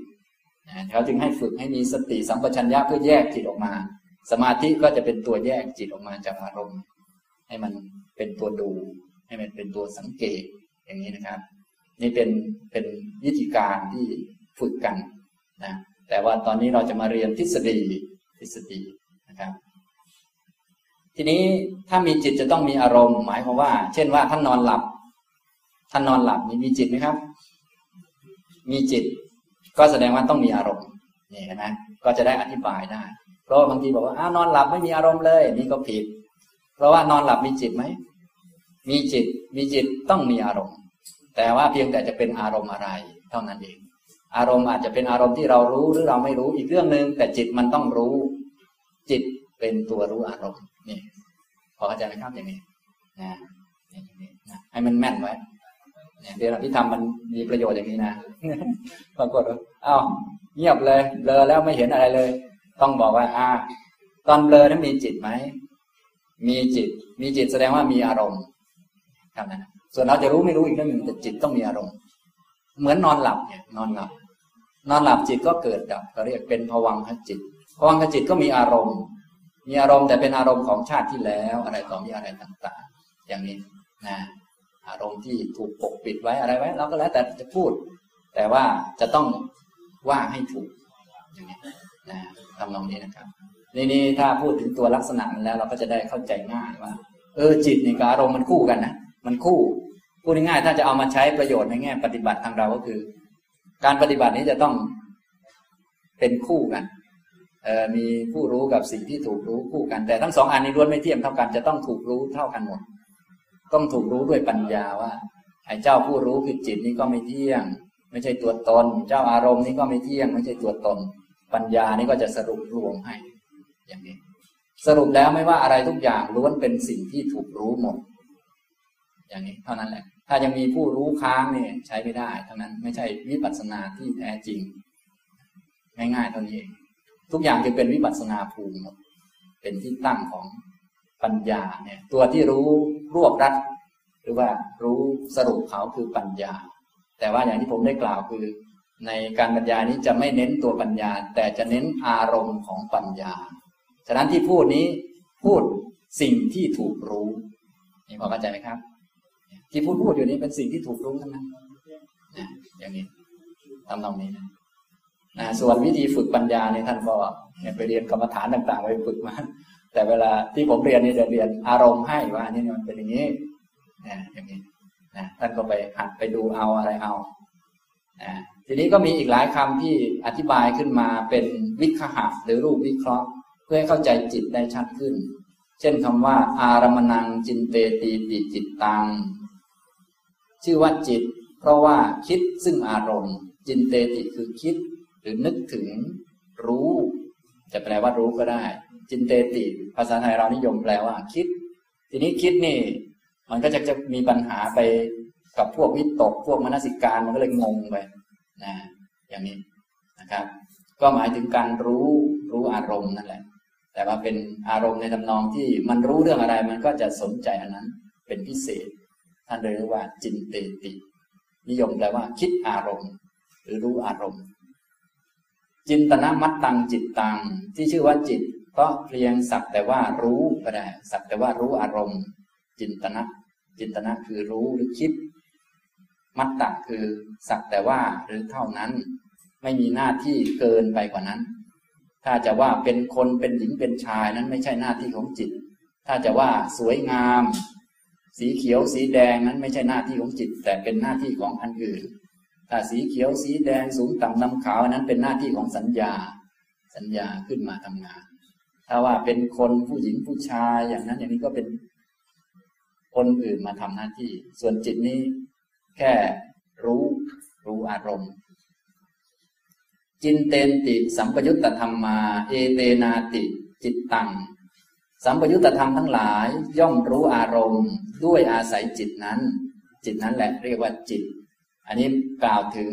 เขาจึงให้ฝึกให้มีสติสัมปชัญญะเพื่อแยกจิตออกมา สมาธิก็จะเป็นตัวแยกจิตออกมาจากอารมณ์ ให้มันเป็นตัวดู ให้มันเป็นตัวสังเกตอย่างนี้นะครับ นี่เป็นเป็นวิธีการที่ฝึกกันนะแต่ว่าตอนนี้เราจะมาเรียนทฤษฎีทฤษฎีนะครับ ทีนี้ถ้ามีจิตจะต้องมีอารมณ์ หมายความว่า เช่นว่าท่านนอนหลับ ท่านนอนหลับมีมีจิตไหมครับ มีจิต ก็แสดงว่าต้องมีอารมณ์นี่นไหมก็จะได้อธิบายได้ เพราะบางทีบอกว่าอ้านอนหลับไม่มีอารมณ์เลย นี่ก็ผิด เพราะว่านอนหลับมีจิตไหมมีจิตมีจิตต้องมีอารมณ์ แต่ว่าเพียงแต่จะเป็นอารมณ์อะไร เท่านั้นเอง อารมณ์อาจจะเป็นอารมณ์ที่เรารู้หรือเราไม่รู้อีกเรื่องหนึ่งแต่จิตมันต้องรู้ จิตเป็นตัวรู้อารมณ์นี่พอเข้าใจไหมครับอย่างนี้นะให้มันแม่นไว้ เนี่ยเดี๋ยวที่ทำมันมีประโยชน์อย่างนี้นะปรากฏว่าอ้าวเงียบเลยเบลอแล้วไม่เห็นอะไรเลย ต้องบอกว่า อ่า ตอนเบลอนั้นมีจิตไหมมีจิต มีจิตแสดงว่ามีอารมณ์ครับนะส่วนเราจะรู้ไม่รู้อีกเรื่องหนึ่งแต่จิตต้องมีอารมณ์ เหมือนนอนหลับเนี่ย นอนหลับ นอนหลับจิตก็เกิดดับเขาเรียกเป็นภวังคจิตภวังคจิตก็มีอารมณ์ มีอารมณ์แต่เป็นอารมณ์ของชาติที่แล้วอะไรต่อมีอะไรต่าง ๆ อย่างนี้นะ อารมณ์ที่ถูกปกปิดไว้อะไรไว้ เราก็แล้วแต่จะพูด แต่ว่าจะต้องว่าให้ถูกอย่างนี้นะทำนองนี้นะครับนี่นี่ถ้าพูดถึงตัวลักษณะมันแล้ว เราก็จะได้เข้าใจง่ายว่า เออจิตนี่กับอารมณ์มันคู่กันนะมันคู่พูดง่ายๆถ้าจะเอามาใช้ประโยชน์ในแง่ปฏิบัติทางเราก็คือ การปฏิบัตินี้จะต้องเป็นคู่กันมีผู้รู้กับสิ่งที่ถูกรู้คู่กัน แต่ทั้งสองอันนี้ล้วนไม่เทียมเท่ากันจะต้องถูกรู้เท่ากันหมด ต้องถูกรู้ด้วยปัญญาว่าไอ้เจ้าผู้รู้คือจิตนี้ก็ไม่เที่ยง ไม่ใช่ตัวตน เจ้าอารมณ์นี้ก็ไม่เที่ยง ไม่ใช่ตัวตน ปัญญานี้ก็จะสรุปรวมให้ อย่างนี้ สรุปแล้วไม่ว่าอะไรทุกอย่างล้วนเป็นสิ่งที่ถูกรู้หมด อย่างนี้เท่านั้นแหละ ถ้ายังมีผู้รู้ค้างเนี่ยใช้ไม่ได้เทั้งนั้นไม่ใช่วิปัสสนาที่แท้จริง ง่ายๆเท่านี้เองทุกอย่างจะเป็นวิปัสสนาภูมิหมดเป็นที่ตั้งของ ปัญญาเนี่ยตัวที่รู้รวบรัดหรือว่ารู้สรุปเขาคือปัญญา แต่ว่าอย่างที่ผมได้กล่าวคือ ในการบรรยายนี้จะไม่เน้นตัวปัญญา แต่จะเน้นอารมณ์ของปัญญา ฉะนั้นที่พูดนี้พูดสิ่งที่ถูกรู้นี่พอเข้าใจไหมครับ ที่พูดพูดอยู่นี้เป็นสิ่งที่ถูกรู้ทั้งนั้นนะอย่างนี้ทำตรงนี้นะนะส่วนวิธีฝึกปัญญาเนี่ยท่านก็เนี่ยไปเรียนกรรมฐานต่าง ๆ ไปฝึกมา แต่เวลาที่ผมเรียนนี่จะเรียนอารมณ์ให้ว่านี่มันเป็นอย่างนี้นะอย่างนี้นะท่านก็ไปหัดไปดูเอาอะไรเอานะทีนี้ก็มีอีกหลายคำที่อธิบายขึ้นมาเป็นวิคหะหรือรูปวิเคราะห์ เพื่อให้เข้าใจจิตได้ชัดขึ้น เช่นคำว่า อารมณังจินเตตีติจิตตัง ชื่อว่าจิต เพราะว่าคิดซึ่งอารมณ์ จินเตติคือคิด หรือนึกถึงรู้ จะแปลว่ารู้ก็ได้ จินเตติ ภาษาไทยเรานิยมแปลว่า คิด ทีนี้คิดนี่ มันก็จะจะมีปัญหาไปกับพวกวิตก พวกมนสิการมันก็เลยงงไปนะอย่างนี้นะครับ ก็หมายถึงการรู้รู้อารมณ์นั่นแหละ แต่ว่าเป็นอารมณ์ในทำนองที่มันรู้เรื่องอะไร มันก็จะสนใจอันนั้นเป็นพิเศษ ท่านเรียกว่า จินเตติ นิยมแปลว่า คิดอารมณ์ หรือรู้อารมณ์จินตนามัตตังจิตตังที่ชื่อว่าจิต เพราะเพียงสักแต่ว่ารู้ก็ได้ สักแต่ว่ารู้อารมณ์ จินตนะ จินตนะคือรู้หรือคิด มัตตะคือสักแต่ว่าหรือเท่านั้น ไม่มีหน้าที่เกินไปกว่านั้น ถ้าจะว่าเป็นคนเป็นหญิงเป็นชายนั้นไม่ใช่หน้าที่ของจิต ถ้าจะว่าสวยงาม สีเขียวสีแดงนั้นไม่ใช่หน้าที่ของจิต แต่เป็นหน้าที่ของอันอื่นถ้าสีเขียวสีแดงสูงต่ำดำขาวนั้นเป็นหน้าที่ของสัญญา สัญญาขึ้นมาทำงาน ถ้าว่าเป็นคนผู้หญิงผู้ชายอย่างนั้นอย่างนี้ก็เป็นคนอื่นมาทำหน้าที่ ส่วนจิตนี้แค่รู้รู้อารมณ์ จินเตนติสัมปยุตตธรรมมา เอเตนาติ จิตตัง สัมปยุตตธรรมทั้งหลายย่อมรู้อารมณ์ ด้วยอาศัยจิตนั้น จิตนั้นแหละเรียกว่าจิต อันนี้กล่าวถึง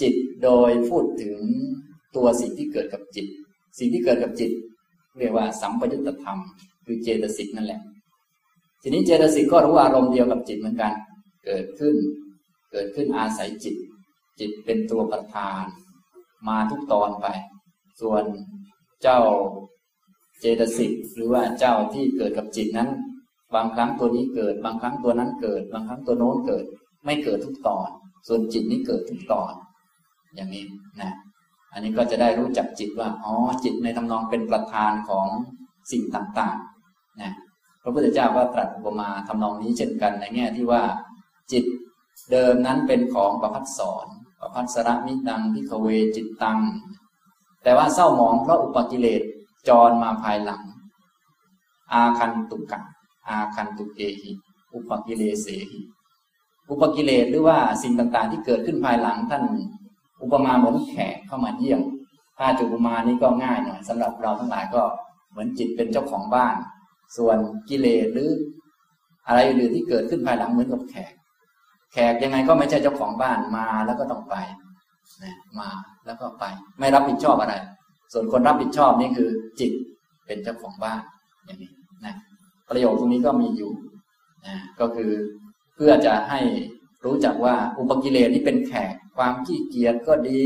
จิตโดยพูดถึงตัวสิ่งที่เกิดกับจิต สิ่งที่เกิดกับจิต เรียกว่าสัมปยุตธรรม คือเจตสิกนั่นแหละ ทีนี้เจตสิกก็รู้อารมณ์เดียวกับจิตเหมือนกัน เกิดขึ้น เกิดขึ้นอาศัยจิต จิตเป็นตัวประธาน มาทุกตอนไป ส่วนเจ้าเจตสิกหรือว่าเจ้าที่เกิดกับจิตนั้น บางครั้งตัวนี้เกิด บางครั้งตัวนั้นเกิด บางครั้งตัวโน้นเกิด ไม่เกิดทุกตอน ส่วนจิตนี้เกิดทุกตอน อย่างนี้นะ อันนี้ก็จะได้รู้จักจิตว่า อ๋อ จิตในทำนองเป็นประธานของสิ่งต่างๆ นะ พระพุทธเจ้าก็ตรัสอุปมาทำนองนี้เช่นกันในแง่ที่ว่า จิตเดิมนั้นเป็นของประพัดสอนประพัดสระมิตังพิขเวจิตตัง แต่ว่าเศร้าหมองเพราะอุปกิเลสจรมาภายหลัง อาคันตุกะ อาคันตุเอหิ อุปกิเลเสหิ อุปกิเลสหรือว่าสิ่งต่างๆ ที่เกิดขึ้นภายหลังท่าน อุปมาเหมือนแขกเข้ามาเยี่ยม ถ้าจุอุปมานี้ก็ง่ายหน่อยสำหรับเราทั้งหลายก็เหมือนจิตเป็นเจ้าของบ้าน ส่วนกิเลสหรือ อะไรอื่นที่เกิดขึ้นภายหลังเหมือนกับแขก แขกยังไงก็ไม่ใช่เจ้าของบ้านมาแล้วก็ต้องไปนะมาแล้วก็ไป ไม่รับผิดชอบอะไร ส่วนคนรับผิดชอบนี่คือจิตเป็นเจ้าของบ้านอย่างนี้นะประโยคตรงนี้ก็มีอยู่นะก็คือเพื่อจะให้รู้จักว่าอุปกิเลสที่เป็นแขก ความขี้เกียจก็ดี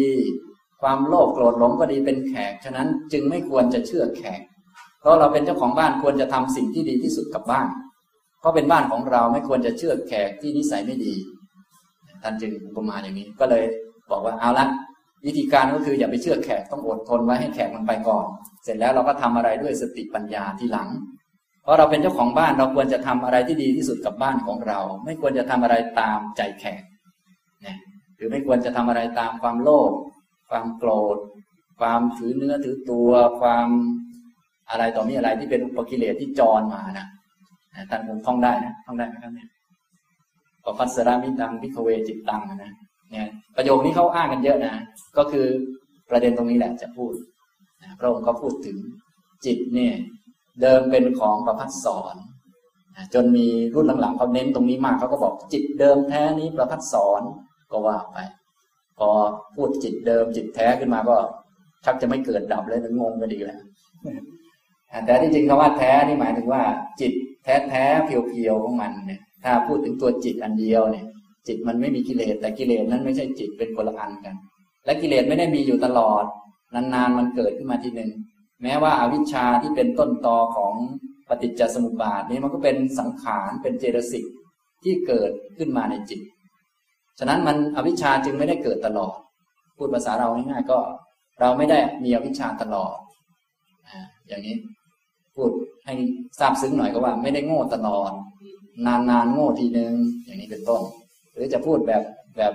ความโลภโกรธหลงก็ดีเป็นแขก ฉะนั้นจึงไม่ควรจะเชื่อแขก เพราะเราเป็นเจ้าของบ้านควรจะทำสิ่งที่ดีที่สุดกับบ้าน เพราะเป็นบ้านของเราไม่ควรจะเชื่อแขกที่นิสัยไม่ดี ท่านจึงอุปมาอย่างนี้ ก็เลยบอกว่าเอาละวิธีการก็คืออย่าไปเชื่อแขกต้องอดทนไว้ให้แขกมันไปก่อน เสร็จแล้วเราก็ทำอะไรด้วยสติปัญญาทีหลัง เพราะเราเป็นเจ้าของบ้านเราควรจะทำอะไรที่ดีที่สุดกับบ้านของเรา ไม่ควรจะทำอะไรตามใจแขกนะห รือไม่ควรจะทำอะไรตามความโลภความโกรธ ความถือเนื้อถือตัวความอะไรต่อมีอะไรที่เป็นอุปกิเลสที่จรมานะท่านคงท่องได้นะท่องได้ไหมครับเนี่ยปปัสสรามิตังพิคเวจิตตังนะเนี่ยประโยคนี้เขาอ้างกันเยอะนะก็คือประเด็นตรงนี้แหละจะพูดนะพระองค์ก็พูดถึงจิตเนี่ยเดิมเป็นของประพัดสอนจนมีรุ่นหลังๆเขาเน้นตรงนี้มากเขาก็บอกจิตเดิมแท้นี้ประพัดสอน ก็ว่าไป พอพูดจิตเดิมจิตแท้ขึ้นมาก็ชักจะไม่เกิดดับเลยถึงงงไปดีแล้วแต่ที่จริงคำว่าแท้นี่หมายถึงว่า จิตแท้แท้เพียวๆของมันเนี่ย ถ้าพูดถึงตัวจิตอันเดียวเนี่ย จิตมันไม่มีกิเลสแต่กิเลสนั้นไม่ใช่จิตเป็นคนละอันกัน และกิเลสไม่ได้มีอยู่ตลอด นานๆมันเกิดขึ้นมาทีหนึ่งแม้ว่าอาวิชชาที่เป็นต้นตอของปฏิจจสมุปบาทนี้มันก็เป็นสังขารเป็นเจตสิกที่เกิดขึ้นมาในจิต ฉะนั้นมันอวิชชาจึงไม่ได้เกิดตลอด พูดภาษาเราง่ายๆก็ เราไม่ได้มีอวิชชาตลอดอย่างนี้พูดให้ทราบซึ้งหน่อยก็ว่า ไม่ได้โง่ตลอด นานๆโง่ทีนึง อย่างนี้เป็นต้น หรือจะพูดแบบแบบ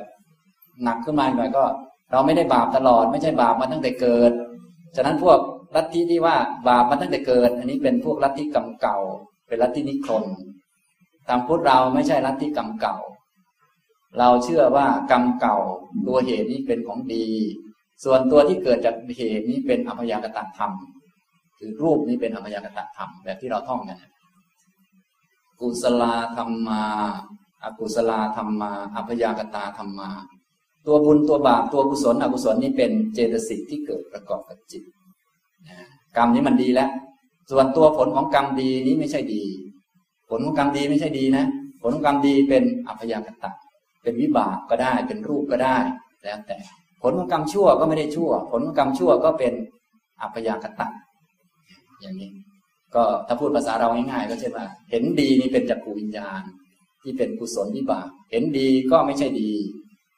หนักขึ้นมาหน่อยก็ เราไม่ได้บาปตลอด ไม่ใช่บาปมาตั้งแต่เกิด ฉะนั้นพวกลัทธิที่ว่าบาปมาตั้งแต่เกิด อันนี้เป็นพวกลัทธิกรรมเก่า เป็นลัทธินิครนตามพุทธเราไม่ใช่ลัทธิกรรมเก่า เราเชื่อว่ากรรมเก่าตัวเหตุนี้เป็นของดี ส่วนตัวที่เกิดจากเหตุนี้เป็นอภยากตธรรม คือรูปนี้เป็นอภยากตธรรมแบบที่เราท่องกันกุศลธรรมมาอกุศลธรรมมาอัพยากตาธรรมมาตัวบุญตัวบาปตัวกุศลอกุศลนี่เป็นเจตสิกที่เกิดประกอบกับจิตกรรมนี้มันดีแล้ว ส่วนตัวผลของกรรมดีนี้ไม่ใช่ดี ผลของกรรมดีไม่ใช่ดีนะ ผลของกรรมดีเป็นอัพยากตะ เป็นวิบากก็ได้ เป็นรูปก็ได้ แล้วแต่ ผลของกรรมชั่วก็ไม่ได้ชั่ว ผลของกรรมชั่วก็เป็นอัพยากตะอย่างนี้ ก็ถ้าพูดภาษาเราง่ายๆก็เช่นว่า เห็นดีนี่เป็นจักรวิญญาณ ที่เป็นกุศลวิบาก เห็นดีก็ไม่ใช่ดี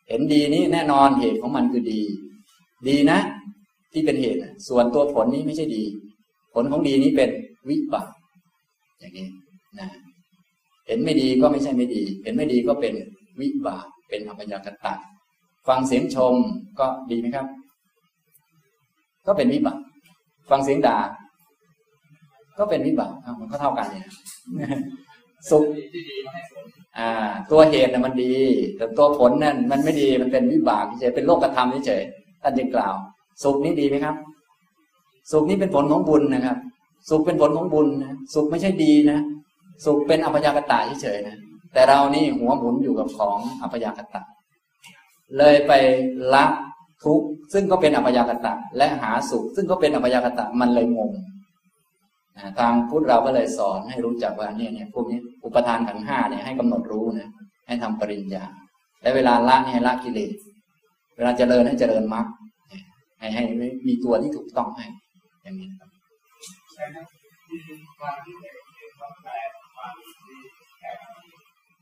เห็นดีนี้แน่นอนเหตุของมันคือดี ดีนะ ที่เป็นเหตุส่วนตัวผลนี้ไม่ใช่ดี ผลของดีนี้เป็นวิบาก อย่างนี้นะเห็นไม่ดีก็ไม่ใช่ไม่ดี เห็นไม่ดีก็เป็น วิบากเป็นอภยากตะ ฟังเสียงชมก็ดีไหมครับ ก็เป็นวิบากฟังเสียงด่า ก็เป็นวิบากมันก็เท่ากันเนี่ยสุขอ่า ตัวเหตุน่ะมันดี แต่ตัวผลนั่นมันไม่ดีมันเป็นวิบากเฉยเป็นโลกธรรมเฉยท่านจึงกล่าว สุขนี้ดีไหมครับ สุขนี้เป็นผลของบุญนะครับ สุขเป็นผลของบุญนะสุขไม่ใช่ดีนะสุขเป็นอัพยากตะเฉยๆนะ แต่เรานี่หัวหมุนอยู่กับของอัพยากตะ เลยไปละทุกข์ซึ่งก็เป็นอัพยากตะ และหาสุข ซึ่งก็เป็นอัพยากตะมันเลยงงทางพุทธเราก็เลยสอนให้รู้จักว่าเนี่ยเนี่ยพวกนี้อุปทานขันห้าเนี่ยให้กำหนดรู้นะให้ทำปริญญาและเวลาละให้ละกิเลสเวลาเจริญให้เจริญมรรคให้ให้มีตัวที่ถูกต้องให้อย่างนี้ครับ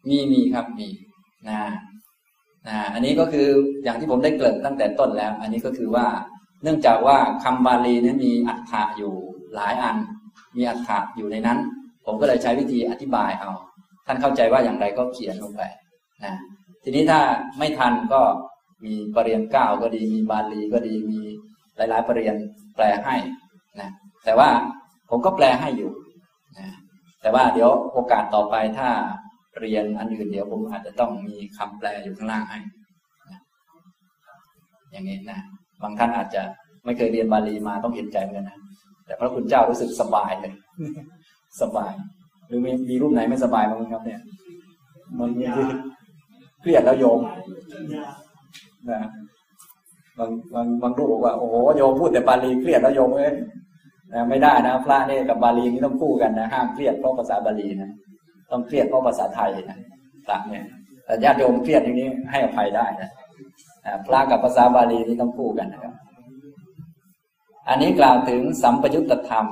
มีมีครับมีนะนะอันนี้ก็คืออย่างที่ผมได้เกริ่นตั้งแต่ต้นแล้ว อันนี้ก็คือว่าเนื่องจากว่าคำบาลีนี้มีอัฏฐะอยู่หลายอัน มีอัฏฐะอยู่ในนั้น ผมก็เลยใช้วิธีอธิบายเอา ท่านเข้าใจว่าอย่างไรก็เขียนลงไปนะทีนี้ถ้าไม่ทันก็มีปรริญญาเก้าก็ดี มีบาลีก็ดีมีหลาย ๆ ปรริญญาแปลให้นะแต่ว่าผมก็แปลให้อยู่นะแต่ว่าเดี๋ยวโอกาสต่อไปถ้า เรียนอันอื่นเดี๋ยวผมอาจจะต้องมีคำแปลอยู่ข้างล่างให้อย่างนี้นะบางท่านอาจจะไม่เคยเรียนบาลีมาต้องเห็นใจเหมือนกันนะแต่พระคุณเจ้ารู้สึกสบายเลยสบาย หรือมีมีรูปไหนไม่สบายบ้างครับ เนี่ย มันมีเครียดแล้วโยมนะบางบางบางรูปบอกว่าโอ้โหโยมพูดแต่บาลีเครียดแล้วโยมเอ้ยไม่ได้นะพระเนี่ยกับบาลีนี่ต้องคู่กันนะห้ามเครียดเพราะภาษาบาลีนะ ต้องเครียดเพราะภาษาไทยนะพระเนี่ยแต่ญาติโยมเครียดอย่างนี้ให้อภัยได้นะพระกับภาษาบาลีนี่ต้องคู่กันนะครับ อันนี้กล่าวถึงสัมปยุตธรรม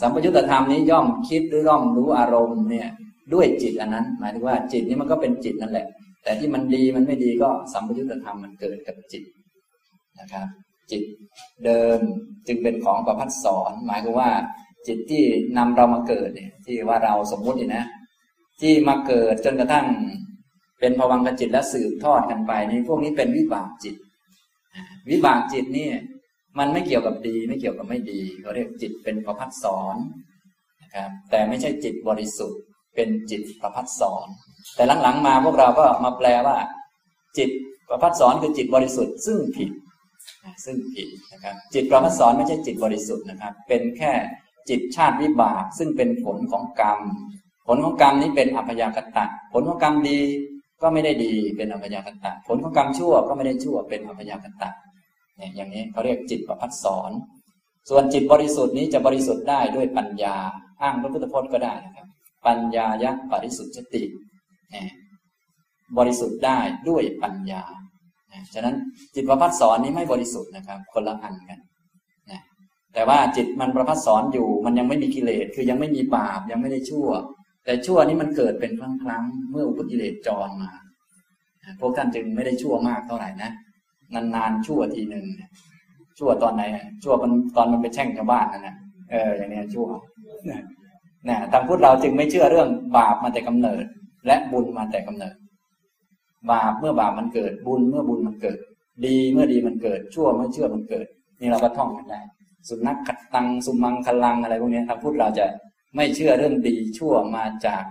สัมปยุตธรรมนี้ย่อมคิดหรือย่อมรู้อารมณ์เนี่ย ด้วยจิตอันนั้น หมายถึงว่าจิตนี้มันก็เป็นจิตนั่นแหละ แต่ที่มันดีมันไม่ดีก็สัมปยุตธรรมมันเกิดกับจิตนะครับ จิตเดิมจึงเป็นของประพัดสอนหมายถึงว่า จิตที่นำเรามาเกิดเนี่ย ที่ว่าเราสมมุตินี่นะ ที่มาเกิดจนกระทั่ง เป็นภวังคจิตและสืบทอดกันไปนี่พวกนี้เป็นวิบากจิต วิบากจิตนี่มันไม่เกี่ยวกับดีไม่เกี่ยวกับไม่ดีเขาเรียกจิตเป็นประพัดสอนนะครับแต่ไม่ใช่จิตบริสุทธิ์ เป็นจิตประพัดสอน แต่หลังๆมาพวกเราก็มาแปลว่า จิตประพัดสอนคือจิตบริสุทธิ์ ซึ่งผิดซึ่งผิดนะครับ จิตประพัดสอนไม่ใช่จิตบริสุทธิ์นะครับ เป็นแค่ จิตชาติวิบาก ซึ่งเป็นผลของกรรม ผลของกรรมนี้เป็นอัพยากตะ ผลของกรรมดีก็ไม่ได้ดีเป็นอัพยากตะ ผลของกรรมชั่วก็ไม่ได้ชั่วเป็นอัพยากตะเนี่ยอย่างนี้เขาเรียกจิตประพัดสอนส่วนจิตบริสุทธิ์นี้จะบริสุทธิ์ได้ด้วยปัญญา อ้างพระพุทธพจน์ก็ได้นะครับ ปัญญายะบริสุทธิ์ติบริสุทธิ์ได้ด้วยปัญญา ฉะนั้นจิตประพัดสอนนี้ไม่บริสุทธิ์นะครับ คนละอันกัน แต่ว่าจิตมันประพัดสอนอยู่ มันยังไม่มีกิเลสคือยังไม่มีบาปยังไม่ได้ชั่ว แต่ชั่วนี้มันเกิดเป็นครั้งครั้งเมื่ออุปกิเลสจรมาพวกท่านจึงไม่ได้ชั่วมากเท่าไหร่นะนานๆชั่วทีหนึ่งชั่วตอนไหนชั่วมันตอนมันไปแช่งชาวบ้านนั่นนะเอออย่างนี้ชั่วนะทางพุทธเราจึงไม่เชื่อเรื่องบาปมาแต่กำเนิด และบุญมาแต่กำเนิด บาปเมื่อบาปมันเกิดบุญเมื่อบุญมันเกิด ดีเมื่อดีมันเกิด ชั่วเมื่อชั่วมันเกิด นี่เราก็ท่องกันได้ สุนัขขัดตัง สุมังคลังอะไรพวกนี้ทางพุทธเราจะไม่เชื่อเรื่องดีชั่วมาจาก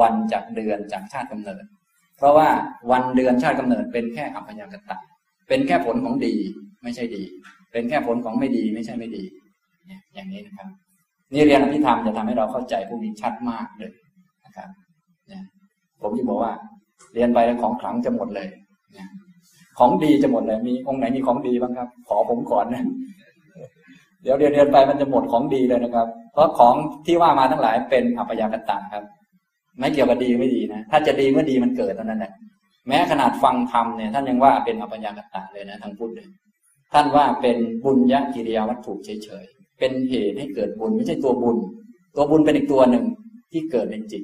วันจากเดือนจากชาติกำเนิด เพราะว่าวันเดือนชาติกำเนิด เป็นแค่อัพยากตะ เป็นแค่ผลของดี ไม่ใช่ดี เป็นแค่ผลของไม่ดี ไม่ใช่ไม่ดี อย่างนี้นะครับ นี่เรียนอภิธรรมจะทำให้เราเข้าใจพวกนี้ชัดมากเลยนะครับเนี่ยผมจะบอกว่า เรียนไปแล้วของขลังจะหมดเลยของดีจะหมดเลยมีองค์ไหนมีของดีบ้างครับ ขอผมก่อนนะ เดี๋ยวเรียนเรียนไปมันจะหมดของดีเลยนะครับ เพราะของที่ว่ามาทั้งหลายเป็นอัปยากตะครับ ไม่เกี่ยวกับดีไม่ดีนะ ถ้าจะดีเมื่อดีมันเกิดเท่านั้นแหละแม้ขนาดฟังธรรมเนี่ยท่านยังว่าเป็นอัปยากตะเลยนะทางพุทธเลยท่านว่าเป็นบุญยะกิริยาวัตถุเฉยๆเป็นเหตุให้เกิดบุญไม่ใช่ตัวบุญ ตัวบุญเป็นอีกตัวหนึ่งที่เกิดในจิต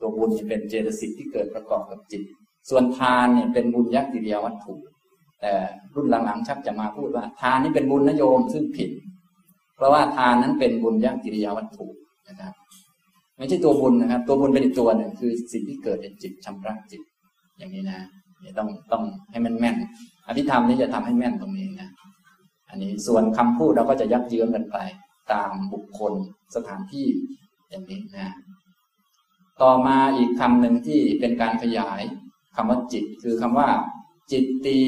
ตัวบุญจะเป็นเจตสิกที่เกิดประกอบกับจิต ส่วนทานเนี่ยเป็นบุญยะกิริยาวัตถุ แต่รุ่นหลังๆชักจะมาพูดว่า ทานนี่เป็นบุญนโยมซึ่งผิด ราะว่าทานนั้นเป็นบุญยกิริยาวัตถุนะครับ ไม่ใช่ตัวบุญนะครับ ตัวบุญเป็นอีกตัวหนึ่งคือสิ่งที่เกิดในจิตชำระจิต อย่างนี้นะเนี่ยต้องต้องให้มันแม่นอภิธรรมนี้จะทำให้แม่นตรงนี้นะอันนี้ส่วนคำพูดเราก็จะยักเยื้องกันไป ตามบุคคลสถานที่อย่างนี้นะต่อมาอีกคำหนึ่งที่เป็นการขยายคำว่าจิต คือคำว่า จิตตี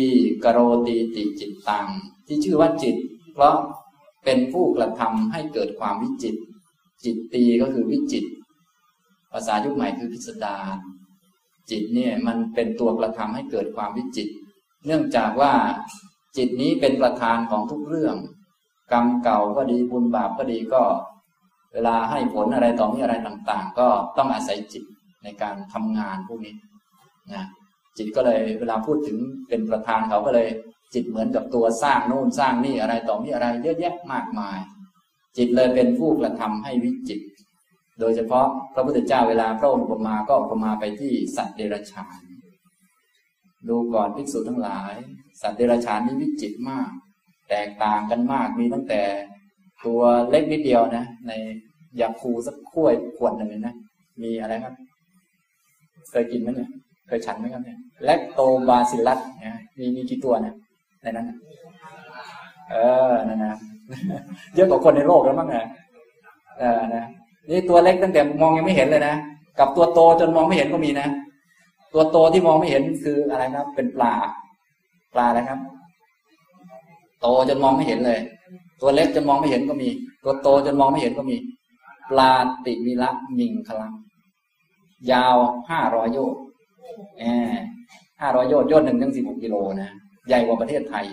กโรตีติจิตตังที่ชื่อว่าจิต เพราะ เป็นผู้กระทำให้เกิดความวิจิต จิตตีก็คือวิจิต ภาษายุคใหม่คือพิสดารจิตเนี่ยมันเป็นตัวกระทำให้เกิดความวิจิต เนื่องจากว่าจิตนี้เป็นประธานของทุกเรื่อง กรรมเก่าก็ดีบุญบาปก็ดีก็ เวลาให้ผลอะไรต่อมีอะไรต่างๆ ก็ต้องอาศัยจิตในการทำงานพวกนี้นะจิตก็เลยเวลาพูดถึงเป็นประธานเขาก็เลย จิตเหมือนกับตัวสร้างโน่นสร้างนี่อะไรต่อมีอะไรเยอะแยะมากมาย จิตเลยเป็นผู้กระทำให้วิจิต โดยเฉพาะพระพุทธเจ้าเวลาพระองค์อุปมาก็อุปมาไปที่สัตว์เดรัจฉาน ดูก่อนภิกษุทั้งหลาย สัตว์เดรัจฉานนี่วิจิตมาก แตกต่างกันมากมีตั้งแต่ตัวเล็กนิดเดียวนะ ในยาคูสักถ้วยขวดหนึ่งนะมีอะไรครับเคยกินไหมเนี่ยเคยฉันไหมครับเนี่ยแลคโตบาซิลัสนะมีมีกี่ตัวเนะ ในนั้นเออนั่นนะเยอะกว่าคนในโลกแล้วมั้งนะเออนะนี่ตัวเล็กตั้งแต่มองยังไม่เห็นเลยนะกับตัวโตจนมองไม่เห็นก็มีนะตัวโตที่มองไม่เห็นคืออะไรครับ เป็นปลา ปลาอะไรครับ โตจนมองไม่เห็นเลย ตัวเล็กจนมองไม่เห็นก็มี ตัวโตจนมองไม่เห็นก็มี ปลาติมิละมิงคลังยาวห้าร้อยโยชน์แอห้าร้อยโยชน์โยชน์หนึ่งถึงสิบหกกิโลนะ ใหญ่กว่าประเทศไทย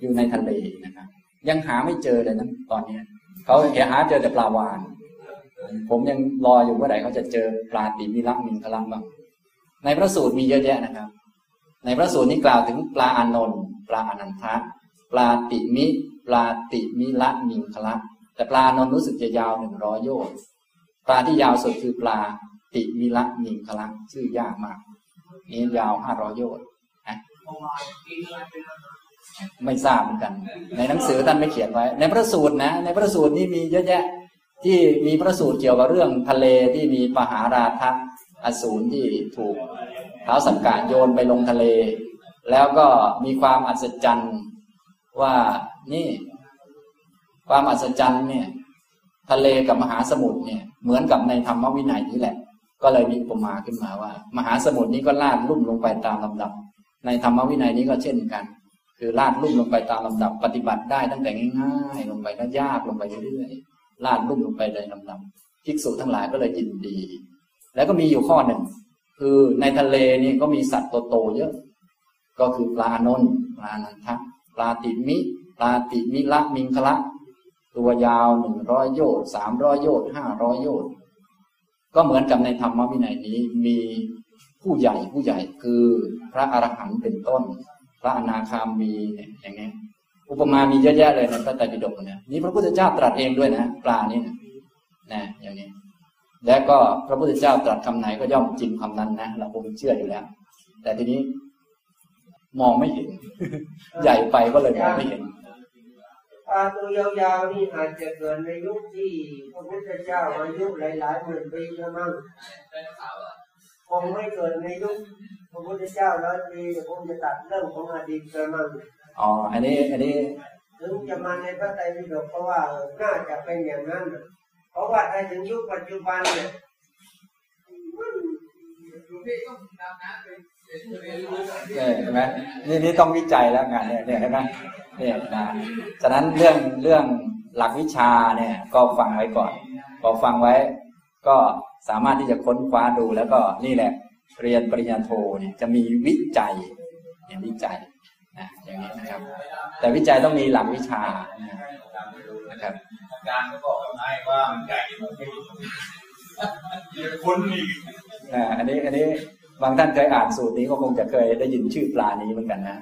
อยู่ในทะเลนะครับ ยังหาไม่เจอเลยนะตอนนี้เขาหาเจอแต่ปลาวานผมยังรออยู่เมื่อไหร่เขาจะเจอปลาติมิละมิงคลังบ้างในพระสูตรมีเยอะแยะนะครับ ในพระสูตรนี้กล่าวถึงปลาอานนท์ปลาอนันทะปลาติมิปลาติมิละมิงคละแต่ปลานนท์รู้สึกจะยาวหนึ่งร้อยโยชน์ปลาที่ยาวสุดคือปลาติมิละมิงคละชื่อยากมากนี้ยาวห้าร้อยโยชน์ ไม่ทราบเหมือนกัน ในหนังสือท่านไม่เขียนไว้ ในพระสูตรนะ ในพระสูตรนี้มีเยอะแยะ ที่มีพระสูตรเกี่ยวกับเรื่องทะเลที่มีปหาราทะอสูรที่ถูกเท้าสังกาโยนไปลงทะเล แล้วก็มีความอัศจรรย์ว่านี่ ความอัศจรรย์เนี่ย ทะเลกับมหาสมุทรเนี่ย เหมือนกับในธรรมวินัยนี้แหละ ก็เลยมีอุปมาขึ้นมาว่า มหาสมุทรนี้ก็ลาดลุ่มลงไปตามลำดับ ในธรรมวินัยนี้ก็เช่นกัน คือลาดลุ่มลงไปตามลำดับปฏิบัติได้ตั้งแต่ง่ายๆ ลงไปแล้วยากลงไปเรื่อยๆลาดลุ่มลงไปเลยลำดับภิกษุทั้งหลายก็เลยยินดี แล้วก็มีอยู่ข้อหนึ่ง คือในทะเลนี่ก็มีสัตว์โตๆเยอะ ก็คือปลานนปลานันทะปลาติมิปลาติมิละมิงคละตัวยาวหนึ่งร้อยโยชน์สามร้อยโยชน์ห้าร้อยโยชน์ก็เหมือนกับในธรรมวินัยนี้มี ผู้ใหญ่ผู้ใหญ่คือพระอรหันต์เป็นต้น พระอนาคามีอย่างนี้ อุปมามีเยอะแยะเลยในพระไตรปิฎกเนี่ยนี่พระพุทธเจ้าตรัสเองด้วยนะปลานี่นะนะอย่างนี้ และก็พระพุทธเจ้าตรัสคำไหนก็ย่อมจริงคำนั้นนะเราคงเชื่ออยู่แล้ว แต่ทีนี้ มองไม่เห็น ใหญ่ไปก็เลยมองไม่เห็นปลาตัวยาวๆนี่อาจจะเกิดในยุคที่พระพุทธเจ้าอายุหลายๆหมื่นปีแล้วมั้ง คงไม่เกิดในยุคพระพุทธเจ้าร้อยปีคงจะตัดเรื่องของอดีตแล้วมั้งอ๋อ อันนี้ อันนี้ ถึงจะมาในพระไตรปิฎกเพราะว่าน่าจะเป็นอย่างนั้นน่ะเพราะว่าในถึงยุคปัจจุบันเนี่ยเออเห็นไหมนี่นี่ต้องวิจัยแล้วงานเนี่ยเนี่ยเห็นไหมเนี่ยนะฉะนั้นเรื่องเรื่องหลักวิชาเนี่ย ก็ฟังไว้ก่อนพอฟังไว้ ก็ สามารถที่จะค้นคว้าดูแล้วก็นี่แหละ เรียนปริญญาโทเนี่ยจะมีวิจัยเนี่ยวิจัยนะอย่างนี้นะครับ แต่วิจัยต้องมีหลักวิชานะนะครับอาจารย์ก็บอกกับนายว่ามันใหญ่มันไม่คนอีกอ่าอันนี้อันนี้บางท่านเคยอ่านสูตรนี้ก็คงจะเคยได้ยินชื่อปลานี้เหมือนกันนะ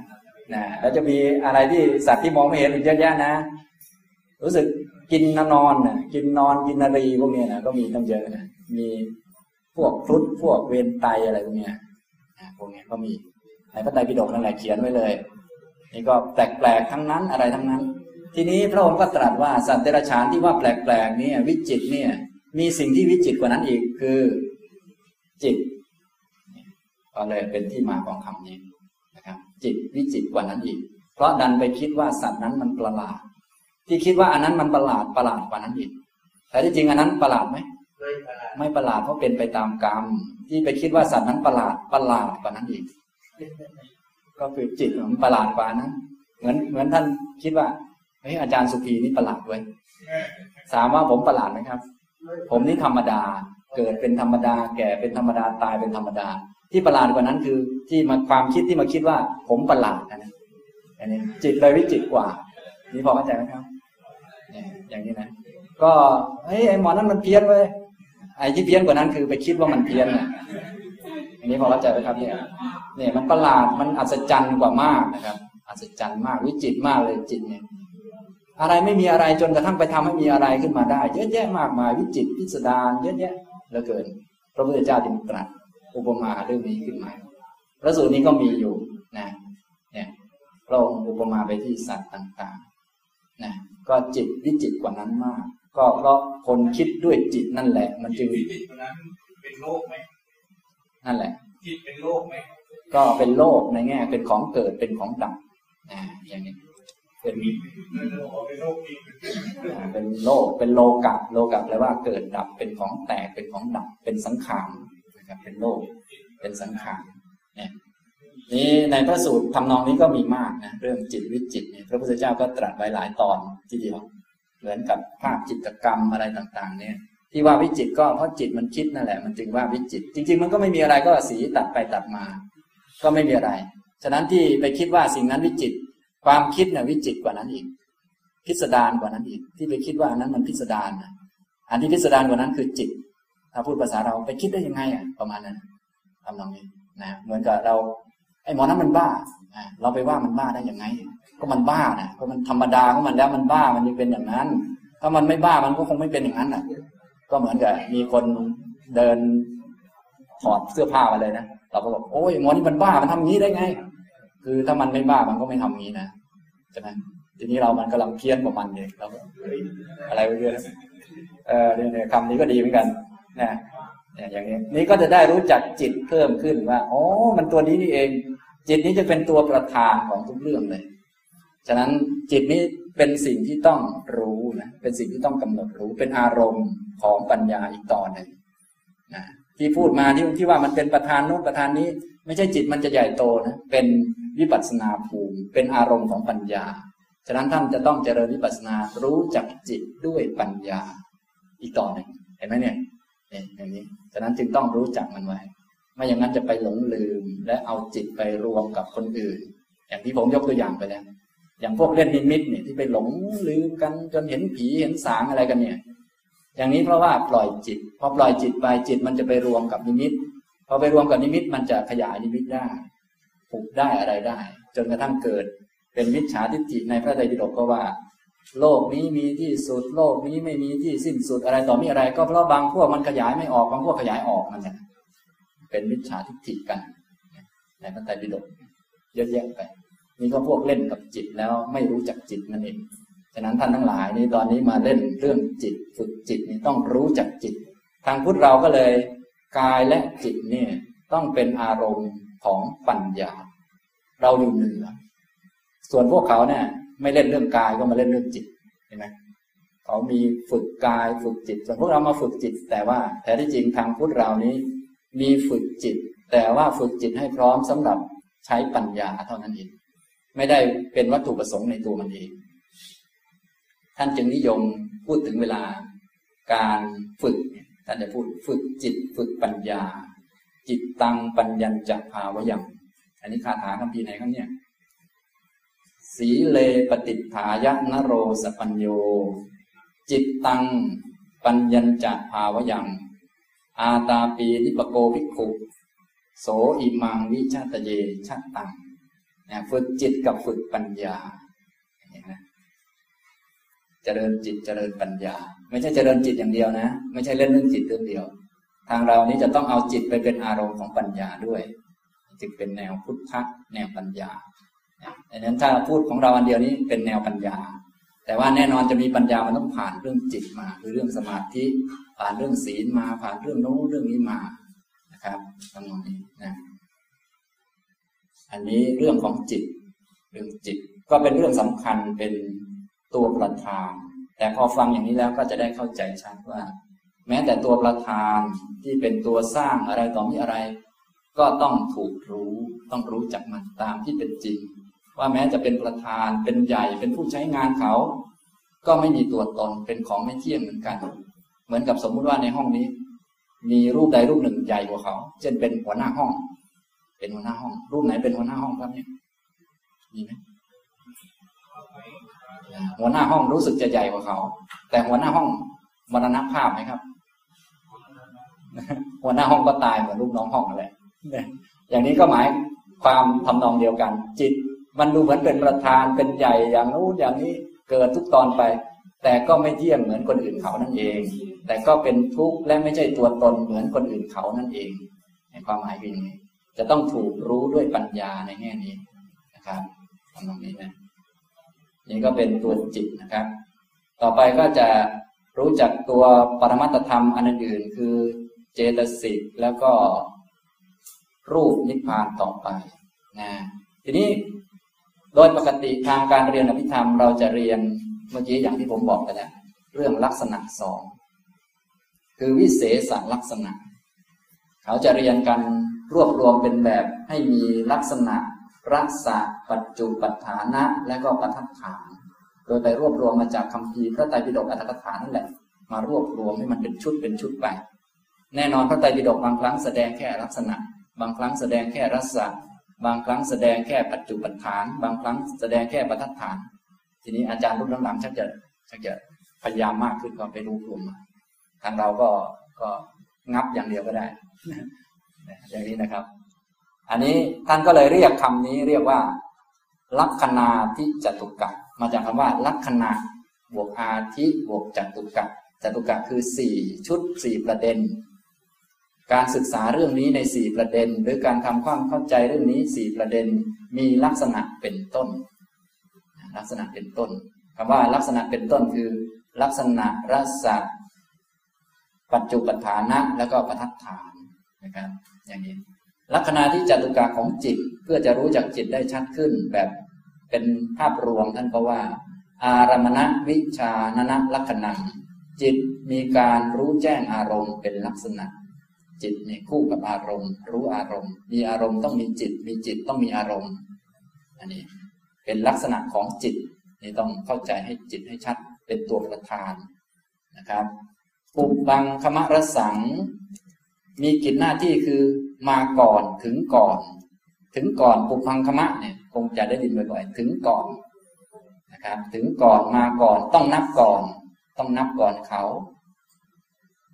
นะแล้วจะมีอะไรที่สัตว์ที่มองไม่เห็นอีกเยอะแยะนะ รู้สึกกินนอนนะกินนอนกินนารีพวกเนี้ยนะก็มีตั้งเยอะนะ มีพวกฟลุตพวกเวนไตอะไรพวกเนี้ยพวกเนี้ยก็มีในพระไตรปิฎกนั่นแหละเขียนไว้เลย นี่ก็แปลกๆทั้งนั้นอะไรทั้งนั้น ทีนี้พระองค์ก็ตรัสว่าสัตว์เดรัจฉานที่ว่าแปลกๆนี่วิจิตเนี่ยมีสิ่งที่วิจิตกว่านั้นอีกคือ จิตก็เลยเป็นที่มาของคำนี้นะครับ จิตวิจิตกว่านั้นอีก เพราะดันไปคิดว่าสัตว์นั้นมันประหลาด ที่คิดว่าอันนั้นมันประหลาดประหลาดกว่านั้นอีกแต่ที่จริงอันนั้นประหลาดไหม ไม่ประหลาดไม่ประหลาดเพราะเป็นไปตามกรรม ที่ไปคิดว่าสัตว์นั้นประหลาดประหลาดกว่านั้นอีก ก็คือจิตมันประหลาดกว่านั้นเหมือนเหมือนท่านคิดว่าเฮ้ยอาจารย์สุภีนี่ประหลาดด้วยถามว่าผมประหลาดไหมครับไม่ผมนี่ธรรมดาเกิดเป็นธรรมดา แก่เป็นธรรมดาตายเป็นธรรมดา ที่ประหลาดกว่านั้นคือ ที่มาความคิดที่มาคิดว่า ผมประหลาดนะนะอันนี้จิตเลยวิจิตรกว่า นี่พอเข้าใจไหมครับเนี่ยอย่างนี้นะก็เฮ้ยไอ้หมอนั้นมันเพี้ยนเว้ย ไอ้ที่เพี้ยนกว่านั้นคือไปคิดว่ามันเพี้ยนน่ะอันนี้พอเข้าใจไหมครับเนี่ยเนี่ยมันประหลาดมันอัศจรรย์กว่ามากนะครับ อัศจรรย์มากวิจิตมากเลยจิตเนี่ยอะไรไม่มีอะไรจนกระทั่งไปทำให้มีอะไรขึ้นมาได้ เยอะแยะมากมายวิจิตพิสดารเยอะแยะเหลือเกิน พระพุทธเจ้าจึงตรัสอุปมาเรื่องนี้ขึ้นมาพระสูตรนี้ก็มีอยู่นะเนี่ยพระองค์อุปมาไปที่สัตว์ต่างๆนะก็จิตวิจิตกว่านั้นมาก ก็เพราะคนคิดด้วยจิตนั่นแหละ มันจึงวิจิตรนั้นเป็นโลกไหมนั่นแหละจิตเป็นโลกไหมก็เป็นโลกในแง่เป็นของเกิดเป็นของดับนะอย่างนี้เป็นเป็นโลกเป็นโลกจริงอ่าเป็นโลกเป็นโลกะโลกะแปลว่าเกิดดับเป็นของแตกเป็นของดับเป็นสังขารนะครับเป็นโลกเป็นสังขารเนี่ยนี่ในพระสูตรทำนองนี้ก็มีมากนะเรื่องจิตวิจิตเนี่ยพระพุทธเจ้าก็ตรัสไว้หลายตอนทีเดียว เหมือนกับภาพจิตกรรมอะไรต่างๆ เนี่ย ที่ว่าวิจิตก็เพราะจิตมันคิดนั่นแหละ มันจึงว่าวิจิต จริง ๆ มันก็ไม่มีอะไรก็สีตัดไปตัดมา ก็ไม่มีอะไร ฉะนั้นที่ไปคิดว่าสิ่งนั้นวิจิต ความคิดเนี่ยวิจิตกว่านั้นอีก พิสดารกว่านั้นอีก ที่ไปคิดว่าอันนั้นมันพิสดารนะอันที่พิสดารกว่านั้นคือจิต ถ้าพูดภาษาเราไปคิดได้ยังไงอะประมาณนั้นทำนองนี้นะเหมือนกับเราไอ้หมอนั้นมันบ้าเราไปว่ามันบ้าได้ยังไง ก็มันบ้านะก็มันธรรมดาของมันแล้วมันบ้ามันยังเป็นอย่างนั้น ถ้ามันไม่บ้ามันก็คงไม่เป็นอย่างนั้นอะ ก็เหมือนกับมีคนเดินถอดเสื้อผ้ามาเลยนะเราก็บอกโอ้ยหมอนี่มันบ้ามันทำอย่างนี้ได้ไง คือถ้ามันไม่บ้ามันก็ไม่ทำอย่างนี้นะใช่ไหมทีนี้เรามันกำลังเพี้ยนกว่ามันเองเราอะไรไปเรื่อยเออเนี่ยคำนี้ก็ดีเหมือนกันนะเนี่อย่างนี้นี่ก็จะได้รู้จักจิตเพิ่มขึ้นว่าอ๋อมันตัวนี้นี่เอง จิตนี้จะเป็นตัวประธานของทุกเรื่องเลย ฉะนั้นจิตนี้เป็นสิ่งที่ต้องรู้นะเป็นสิ่งที่ต้องกำหนดรู้เป็นอารมณ์ของปัญญาอีกต่อหนึ่งนะที่พูดมาที่ที่ว่ามันเป็นประธานนู้นประธานนี้ ไม่ใช่จิตมันจะใหญ่โตนะเป็นวิปัสนาภูมิ เป็นอารมณ์ของปัญญาฉะนั้นท่านจะต้องเจริญวิปัสสนารู้จักจิตด้วยปัญญาอีกต่อหนึ่งเห็นไหมเนี่ยเนี่ยอย่างนี้ฉะนั้นจึงต้องรู้จักมันไว้ ไม่อย่างนั้นจะไปหลงลืมและเอาจิตไปรวมกับคนอื่น อย่างที่ผมยกตัวอย่างไปแล้ว อย่างพวกเล่นนิมิตเนี่ยที่ไปหลงลืมกันจนเห็นผีเห็นสางอะไรกันเนี่ย อย่างนี้เพราะว่าปล่อยจิต พอปล่อยจิตไปจิตมันจะไปรวมกับนิมิต พอไปรวมกับนิมิตมันจะขยายนิมิตได้ผูกได้อะไรได้ จนกระทั่งเกิด เป็นมิจฉาทิฏฐิในพระไตรปิฎกก็ว่า โลกนี้มีที่สุด โลกนี้ไม่มีที่สิ้นสุดอะไรต่อมีอะไร ก็เพราะบางพวกมันขยายไม่ออกบางพวกขยายออกมันเนี่ยเป็นมิจฉาทิฏฐิกัน ในพระไตรปิฎกเยอะแยะไป นี่ก็พวกเล่นกับจิตแล้วไม่รู้จักจิตนั่นเองฉะนั้นท่านทั้งหลายนี่ตอนนี้มาเล่นเรื่องจิตฝึกจิตนี่ต้องรู้จักจิต ทางพุทธเราก็เลยกายและจิตเนี่ยต้องเป็นอารมณ์ของปัญญา เราอยู่เหนือส่วนพวกเขาเนี่ยไม่เล่นเรื่องกายก็มาเล่นเรื่องจิตเห็นไหมเขามีฝึกกายฝึกจิต ส่วนพวกเรามาฝึกจิต แต่ว่าแท้ที่จริงทางพุทธเรานี้ มีฝึกจิต แต่ว่าฝึกจิตให้พร้อมสำหรับใช้ปัญญาเท่านั้นเอง ไม่ได้เป็นวัตถุประสงค์ในตัวมันเอง ท่านจึงนิยมพูดถึงเวลาการฝึกท่านจะพูดฝึกจิตฝึกปัญญา จิตตังปัญญัญจะภาวยังอันนี้คาถาคำพีไหนครับเนี่ยสีเลปฏิฐายะนโรสปัญโย จิตตังปัญญัญจะภาวยังอาตาปีนิปโกภิกขุ โสอิมังวิชาตเยชาตัง นะฝึกจิตกับฝึกปัญญาเห็นไหมเจริญจิตเจริญปัญญา ไม่ใช่เจริญจิตอย่างเดียวนะ ไม่ใช่เล่นเรื่องจิตเรื่องเดียว ทางเรานี้จะต้องเอาจิตไปเป็นอารมณ์ของปัญญาด้วยจึงเป็นแนวพุทธะแนวปัญญาดังนั้นถ้าพูดของเราอันเดียวนี้เป็นแนวปัญญา แต่ว่าแน่นอนจะมีปัญญามันต้องผ่านเรื่องจิตมาคือเรื่องสมาธิผ่านเรื่องศีลมาผ่านเรื่องโน้นเรื่องนี้มานะครับตรงนี้นะ อันนี้เรื่องของจิต เรื่องจิตก็เป็นเรื่องสำคัญเป็นตัวประธาน แต่พอฟังอย่างนี้แล้วก็จะได้เข้าใจชัดว่า แม้แต่ตัวประธานที่เป็นตัวสร้างอะไรต่อมีอะไร ก็ต้องถูกรู้ต้องรู้จักมันตามที่เป็นจริง ว่าแม้จะเป็นประธานเป็นใหญ่เป็นผู้ใช้งานเขา ก็ไม่มีตัวตนเป็นของไม่เที่ยงเหมือนกัน เหมือนกับสมมุติว่าในห้องนี้ มีรูปใดรูปหนึ่งใหญ่กว่าเขา เช่นเป็นหัวหน้าห้อง เป็นหัวหน้าห้อง รูปไหนเป็นหัวหน้าห้องครับเนี่ยมีไหมหัวหน้าห้องรู้สึกจะใหญ่กว่าเขา แต่หัวหน้าห้องมรณภาพไหมครับ หัวหน้าห้องก็ตายเหมือนลูกน้องห้องอะไรอย่างนี้ก็หมายความทำนองเดียวกัน จิต มันดูเหมือนเป็นประธานเป็นใหญ่อย่างนู้นอย่างนี้เกิดทุกตอนไป แต่ก็ไม่เที่ยงเหมือนคนอื่นเขานั่นเอง แต่ก็เป็นทุกข์และไม่ใช่ตัวตนเหมือนคนอื่นเขานั่นเองในความหมายเป็นอย่างนี้ จะต้องถูกรู้ด้วยปัญญาในแง่นี้นะครับทำตรงนี้นะนี่ก็เป็นตัวจิตนะครับ ต่อไปก็จะรู้จักตัวปรมัตธรรมอันอื่น คือเจตสิกแล้วก็รูปนิพพานต่อไปนะทีนี้โดยปกติทางการเรียนอภิธรรมเราจะเรียนเมื่อกี้อย่างที่ผมบอกไปแล้วเรื่องลักษณะสองคือวิเศษลักษณะ เขาจะเรียนกัน รวบรวมเป็นแบบให้มีลักษณะรักษะปัจจุปัฏฐานะและก็ปัฏฐาน โดยไปรวบรวมมาจากคำพีพระไตรปิฎกอัตถกถานั่นแหละ มารวบรวมให้มันเป็นชุดเป็นชุดไป แน่นอนพระไตรปิฎกบางครั้งแสดงแค่ลักษณะ บางครั้งแสดงแค่รัศบางครั้งแสดงแค่ปัจจุปัฏฐาน บางครั้งแสดงแค่ปัฏฐาน ทีนี้อาจารย์รุ่นหลังๆชักจะชักจะพยายามมากขึ้นก็ไปรู้รวมมาทางเราก็ก็งับอย่างเดียวก็ได้ อย่างนี้นะครับ อันนี้ท่านก็เลยเรียกคำนี้เรียกว่า ลัคนาทิจตุกะมาจากคำว่า ลัคนาบวกอาทิบวกจตุกะจตุกะคือสี่ชุดสี่ประเด็น การศึกษาเรื่องนี้ในสี่ประเด็น หรือการทำความเข้าใจเรื่องนี้สี่ประเด็นมีลักษณะเป็นต้น ลักษณะเป็นต้นคำว่าลักษณะเป็นต้นคือ ลักษณะรสะปัจจุปฐานะ แล้วก็ปทัฏฐาน นะครับอย่างนี้ลักษณะที่จตุกะของจิตเพื่อจะรู้จักจิตได้ชัดขึ้น แบบเป็นภาพรวมท่านก็ว่า อารมณวิชานนะลักษณะจิตมีการรู้แจ้งอารมณ์เป็นลักษณะ จิตเนี่ยคู่กับอารมณ์ รู้อารมณ์ มีอารมณ์ต้องมีจิต มีจิตต้องมีอารมณ์อันนี้เป็นลักษณะของจิตนี่ต้องเข้าใจให้จิตให้ชัดเป็นตัวประธานนะครับปุบังคมรสัง มีกิจหน้าที่คือมาก่อนถึงก่อน ถึงก่อนปุพังคมะเนี่ยคงจะได้ยินบ่อยๆถึงก่อนนะครับ ถึงก่อนมาก่อนต้องนับก่อน ต้องนับก่อนเขา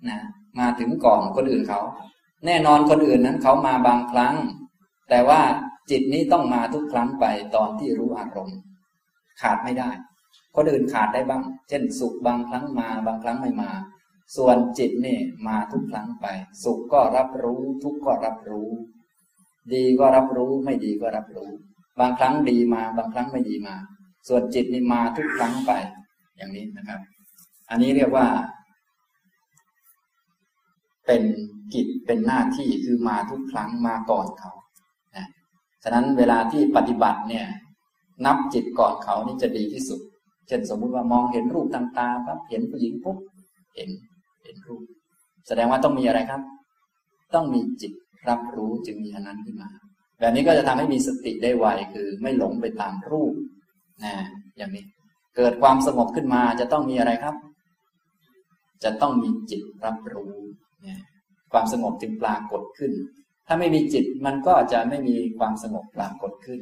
นะมาถึงก่อนคนอื่นเขา แน่นอนคนอื่นนั้นเขามาบางครั้ง แต่ว่าจิตนี้ต้องมาทุกครั้งไปตอนที่รู้อารมณ์ ขาดไม่ได้ คนอื่นขาดได้บ้าง เช่น สุขบางครั้งมาบางครั้งไม่มา ส่วนจิตนี่มาทุกครั้งไป สุขก็รับรู้ ทุกข์ก็รับรู้ ดีก็รับรู้ไม่ดีก็รับรู้ บางครั้งดีมา บางครั้งไม่ดีมา ส่วนจิตนี่มาทุกครั้งไป อย่างนี้นะครับ อันนี้เรียกว่า เป็นกิจเป็นหน้าที่คือมาทุกครั้งมาก่อนเขานะฉะนั้นเวลาที่ปฏิบัติเนี่ย นับจิตก่อนเขานี่จะดีที่สุด เช่นสมมุติว่ามองเห็นรูปทางตาปั๊บเห็นผู้หญิงปุ๊บเห็น เห็นรูป แสดงว่าต้องมีอะไรครับ ต้องมีจิตรับรู้จึงมีอันนั้นขึ้นมา แบบนี้ก็จะทำให้มีสติได้ไวคือไม่หลงไปตามรูปนะอย่างนี้ เกิดความสงบขึ้นมาจะต้องมีอะไรครับ จะต้องมีจิตรับรู้นะความสงบจึงปรากฏขึ้น ถ้าไม่มีจิตมันก็จะไม่มีความสงบปรากฏขึ้น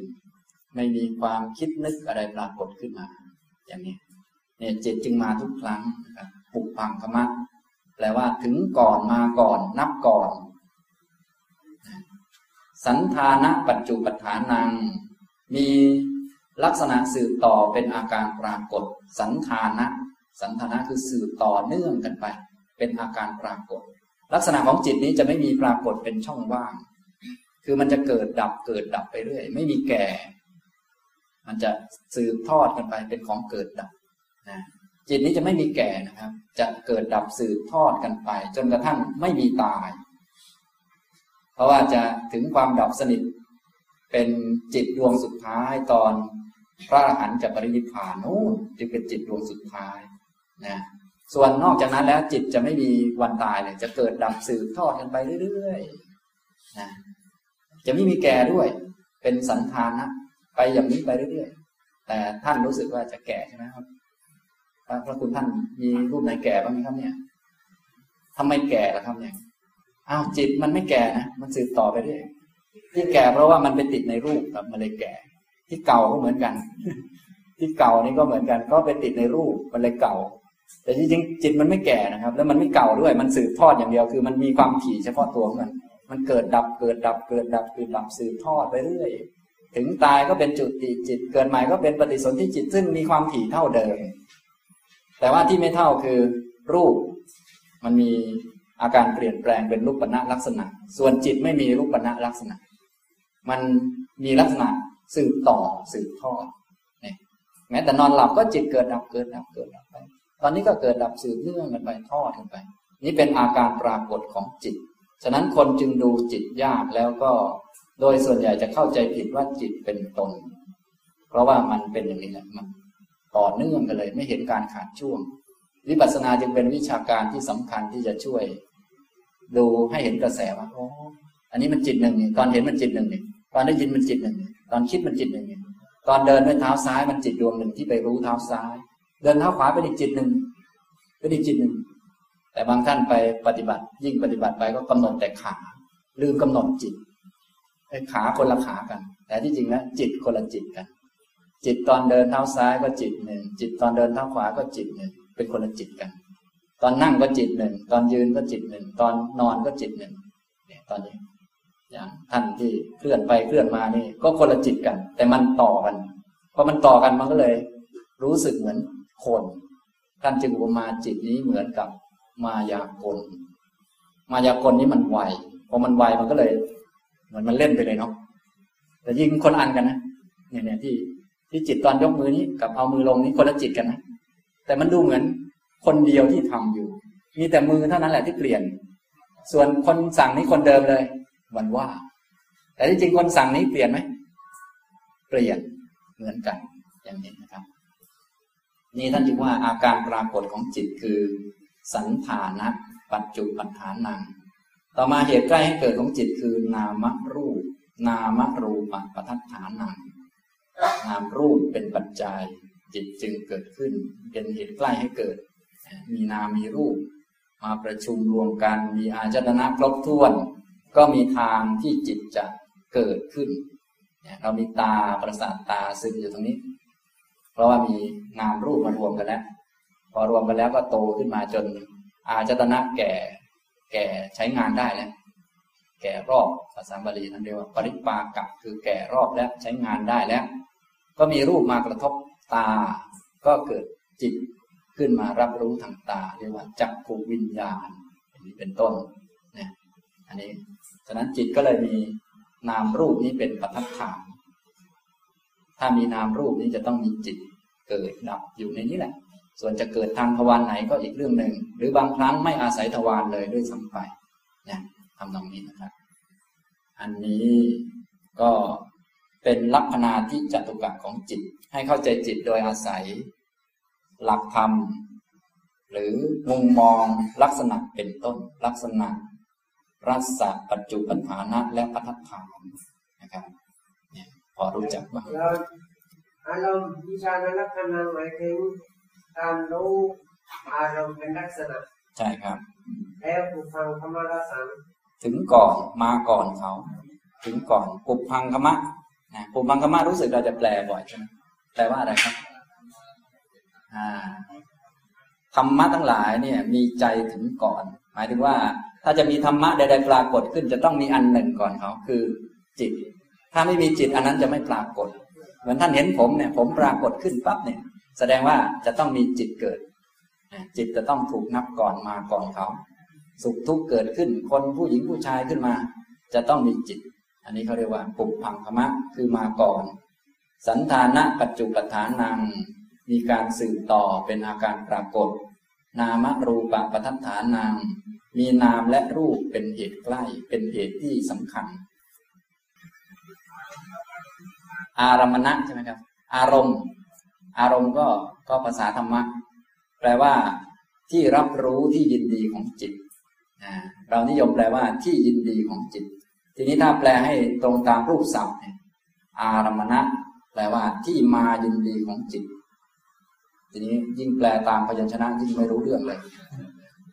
ไม่มีความคิดนึกอะไรปรากฏขึ้นมา อย่างนี้เนี่ยจิตจึงมาทุกครั้งนะครับปุกพังคมะ แปลว่าถึงก่อนมาก่อน นับก่อน สันทานะปัจจุปัฏฐานัง มีลักษณะสืบต่อเป็นอาการปรากฏ สันทานะ สันทานะคือสืบต่อเนื่องกันไป เป็นอาการปรากฏ ลักษณะของจิตนี้จะไม่มีปรากฏเป็นช่องว่าง คือมันจะเกิดดับเกิดดับไปเรื่อย ไม่มีแก่ มันจะสืบทอดกันไปเป็นของเกิดดับนะ จิตนี้จะไม่มีแก่นะครับ จะเกิดดับสืบทอดกันไป จนกระทั่งไม่มีตาย เพราะว่าจะถึงความดับสนิท เป็นจิตดวงสุดท้ายตอนพระอรหันต์จะปรินิพพานนู่นจึงเป็นจิตดวงสุดท้ายนะส่วนนอกจากนั้นแล้วจิตจะไม่มีวันตายเลยจะเกิดดับสืบทอดกันไปเรื่อยๆนะจะไม่มีแก่ด้วย เป็นสันทานนะไปอย่างนี้ไปเรื่อยๆ แต่ท่านรู้สึกว่าจะแก่ใช่ไหมครับ พระคุณท่านมีรูปไหนแก่บ้างไหมครับเนี่ยทำไมแก่ล่ะครับเนี่ยอ้าวจิตมันไม่แก่นะมันสืบต่อไปเรื่อยที่แก่เพราะว่ามันไปติดในรูปครับมันเลยแก่ ที่เก่าก็เหมือนกัน ที่เก่านี่ก็เหมือนกัน ก็ไปติดในรูปมันเลยเก่า แต่จริงๆจิตมันไม่แก่นะครับ แล้วมันไม่เก่าด้วย มันสืบทอดอย่างเดียว คือมันมีความถี่เฉพาะตัวของมัน มันเกิดดับเกิดดับเกิดดับเกิดดับสืบทอดไปเรื่อยถึงตายก็เป็นจุติจิต เกิดใหม่ก็เป็นปฏิสนธิจิต ซึ่งมีความถี่เท่าเดิม แต่ว่าที่ไม่เท่าคือรูปมันมีอาการเปลี่ยนแปลงเป็นรูปปณะลักษณะ ส่วนจิตไม่มีรูปปณะลักษณะ มันมีลักษณะสืบต่อสืบทอดเนี่ยแม้แต่นอนหลับก็จิตเกิดดับเกิดดับเกิดดับไป ตอนนี้ก็เกิดดับสืบเนื่องกันไปทอดกันไป นี่เป็นอาการปรากฏของจิต ฉะนั้นคนจึงดูจิตยากแล้วก็ โดยส่วนใหญ่จะเข้าใจผิดว่าจิตเป็นตน เพราะว่ามันเป็นอย่างนี้แหละมัน ต่อเนื่องกันเลย ไม่เห็นการขาดช่วง วิปัสสนาจึงเป็นวิชาการที่สำคัญที่จะช่วย ดูให้เห็นกระแสว่าอ้อันนี้มันจิตหนึ่งนี่ตอนเห็นมันจิตหนึ่งนี่ตอนได้ยินมันจิตหนึ่งนี่ตอนคิดมันจิตหนึ่งนี่ตอนเดินด้วยเท้าซ้ายมันจิตดวงหนึ่งที่ไปรู้เท้าซ้าย เดินเท้าขวาเป็นอีกจิตหนึ่งเป็นอีกจิตหนึ่งแต่บางท่านไปปฏิบัติ ยิ่งปฏิบัติไปก็กำหนดแต่ขา ลืมกำหนดจิตไอ้ขาคนละขากัน แต่ที่จริงแล้วจิตคนละจิตกัน จิตตอนเดินเท้าซ้ายก็จิตหนึ่ง จิตตอนเดินเท้าขวาก็จิตหนึ่ง เป็นคนละจิตกัน ตอนนั่งก็จิตหนึ่ง ตอนยืนก็จิตหนึ่ง ตอนนอนก็จิตหนึ่ง เนี่ยตอนนี้ อย่างท่านที่เคลื่อนไปเคลื่อนมานี่ ก็คนละจิตกัน แต่มันต่อกัน พอมันต่อกันมันก็เลย รู้สึกเหมือนคนท่านจึงอุปมาจิตนี้เหมือนกับมายากล มายากลนี้มันไวพอมันไวมันก็เลย เหมือนมันเล่นไปเลยเนาะแต่ยิ่งคนอ่านกันนะเนี่ยเนี่ยที่ ที่จิตตอนยกมือนี้กับเอามือลงนี้คนละจิตกันนะแต่มันดูเหมือนคนเดียวที่ทำอยู่ มีแต่มือเท่านั้นแหละที่เปลี่ยน ส่วนคนสั่งนี้คนเดิมเลยวันว่า แต่ที่จริงคนสั่งนี้เปลี่ยนไหมเปลี่ยนเหมือนกันอย่างนี้นะครับ นี่ท่านจึงว่าอาการปรากฏของจิตคือ สันฐานะปัจจุปัฏฐานัง ต่อมาเหตุใกล้ให้เกิดของจิตคือนามรูป นามรูปปัฏฐานัง นามรูปเป็นปัจจัย จิตจึงเกิดขึ้น เป็นเหตุใกล้ให้เกิด มีนามมีรูป มาประชุมรวมกันมีอาจตนะครบถ้วน ก็มีทางที่จิตจะเกิดขึ้น เรามีตาประสาทตาซึมอยู่ตรงนี้ เพราะว่ามีนามรูปมารวมกันแล้วพอรวมกันแล้วก็โตขึ้นมาจน อาจตนะแก่ แก่ใช้งานได้แล้วแก่รอบภาษาบาลีนั่นเรียกว่าปริปากับคือแก่รอบแล้วใช้งานได้แล้ว ก็มีรูปมากระทบตา ก็เกิดจิตขึ้นมารับรู้ทางตาเรียกว่าจักขูวิญญาณนนี้เป็นต้นนะอันนี้ฉะนั้นจิตก็เลยมีนามรูปนี้เป็นปัจฐาน ถ้ามีนามรูปนี้จะต้องมีจิตเกิดดับอยู่ในนี้แหละ ส่วนจะเกิดทางทวารไหนก็อีกเรื่องหนึ่ง หรือบางครั้งไม่อาศัยทวารเลยด้วยซ้ำไปเนี่ยทำตรงนี้นะครับ อันนี้ก็ เป็นลักษณะที่จตุกะของจิต ให้เข้าใจจิตโดยอาศัย หลักธรรม หรือมุมมองลักษณะเป็นต้น ลักษณะ รัศปัจจุปัญหานะและพัฒฐานนะครับเนี่ยพอรู้จักบ้างแล้วอารมณ์วิชาณลักษณะหมายถึงการรู้อารมณ์เป็นลักษณะ ใช่ครับ แล้วผู้ฟังธรรมรสังถึงก่อนมาก่อนเขา ถึงก่อนปุพพังคมะ นะปุพพังคมะรู้สึกเราจะแปลบ่อยใช่ไหมแปลว่าอะไรครับธรรมะทั้งหลายเนี่ย มีใจถึงก่อน หมายถึงว่า ถ้าจะมีธรรมะใดๆปรากฏขึ้นจะต้องมีอันหนึ่งก่อนเขาคือจิต ถ้าไม่มีจิตอันนั้นจะไม่ปรากฏ เหมือนท่านเห็นผมเนี่ย ผมปรากฏขึ้นปั๊บเนี่ย แสดงว่าจะต้องมีจิตเกิดจิตจะต้องถูกนับก่อนมาก่อนเขา สุขทุกข์เกิดขึ้น คนผู้หญิงผู้ชายขึ้นมา จะต้องมีจิต อันนี้เขาเรียกว่าปุพพังคมะคือมาก่อน สันธานะปัจจุปฐานัง มีการสืบต่อเป็นอาการปรากฏ นามรูปะปทัฏฐานัง มีนามและรูปเป็นเหตุใกล้เป็นเหตุที่สำคัญ อารมณะใช่ไหมครับ อารมณ์ อารมณ์ก็ก็ภาษาธรรมะ แปลว่า ที่รับรู้ที่ยินดีของจิต เรานิยมแปลว่าที่ยินดีของจิต ทีนี้ถ้าแปลให้ตรงตามรูปศัพท์เนี่ยอารมณะ แปลว่าที่มายินดีของจิต ทีนี้ยิ่งแปลตามพยัญชนะยิ่งไม่รู้เรื่องเลย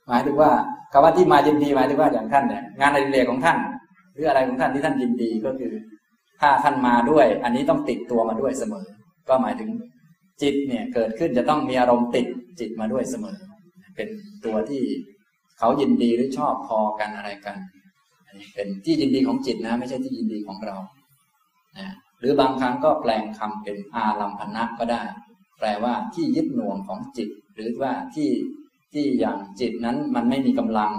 หมายถึงว่าคำว่าที่มายินดีหมายถึงว่าอย่างท่านเนี่ยงานอดิเรกของท่าน หรืออะไรของท่านที่ท่านยินดีก็คือ ถ้าท่านมาด้วย อันนี้ต้องติดตัวมาด้วยเสมอ ก็หมายถึงจิตเนี่ยเกิดขึ้นจะต้องมีอารมณ์ติดจิตมาด้วยเสมอ เป็นตัวที่เขายินดีหรือชอบพอกันอะไรกัน อันนี้เป็นที่ยินดีของจิตนะ ไม่ใช่ที่ยินดีของเรานะหรือบางครั้งก็แปลงคำเป็นอารัมพนะก็ได้ แปลว่าที่ยึดหน่วงของจิต หรือว่าที่ที่อย่างจิตนั้นมันไม่มีกำลัง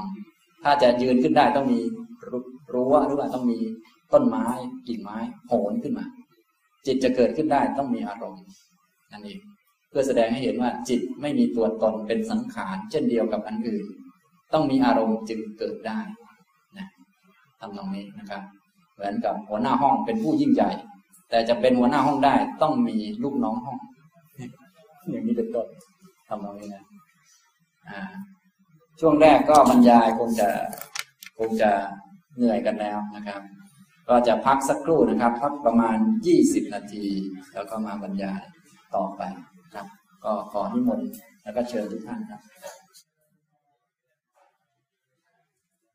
ถ้าจะยืนขึ้นได้ต้องมีรั้วหรือว่าต้องมีต้นไม้กิ่งไม้โหนขึ้นมา จิตจะเกิดขึ้นได้ต้องมีอารมณ์นั่นเองเพื่อแสดงให้เห็นว่าจิตไม่มีตัวตนเป็นสังขาร เช่นเดียวกับอันอื่น ต้องมีอารมณ์จึงเกิดได้ ทำตรงนี้นะครับ เหมือนกับหัวหน้าห้องเป็นผู้ยิ่งใหญ่ แต่จะเป็นหัวหน้าห้องได้ต้องมีลูกน้องห้อง อย่างนี้เป็นต้นทำตรงนี้นะช่วงแรกก็บรรยายคงจะคงจะเหนื่อยกันแล้วนะครับ ก็จะพักสักครู่นะครับ พักประมาณยี่สิบนาที แล้วก็มาบรรยายต่อไปครับ ก็ขอนิมนต์แล้วก็เชิญทุกท่านครับ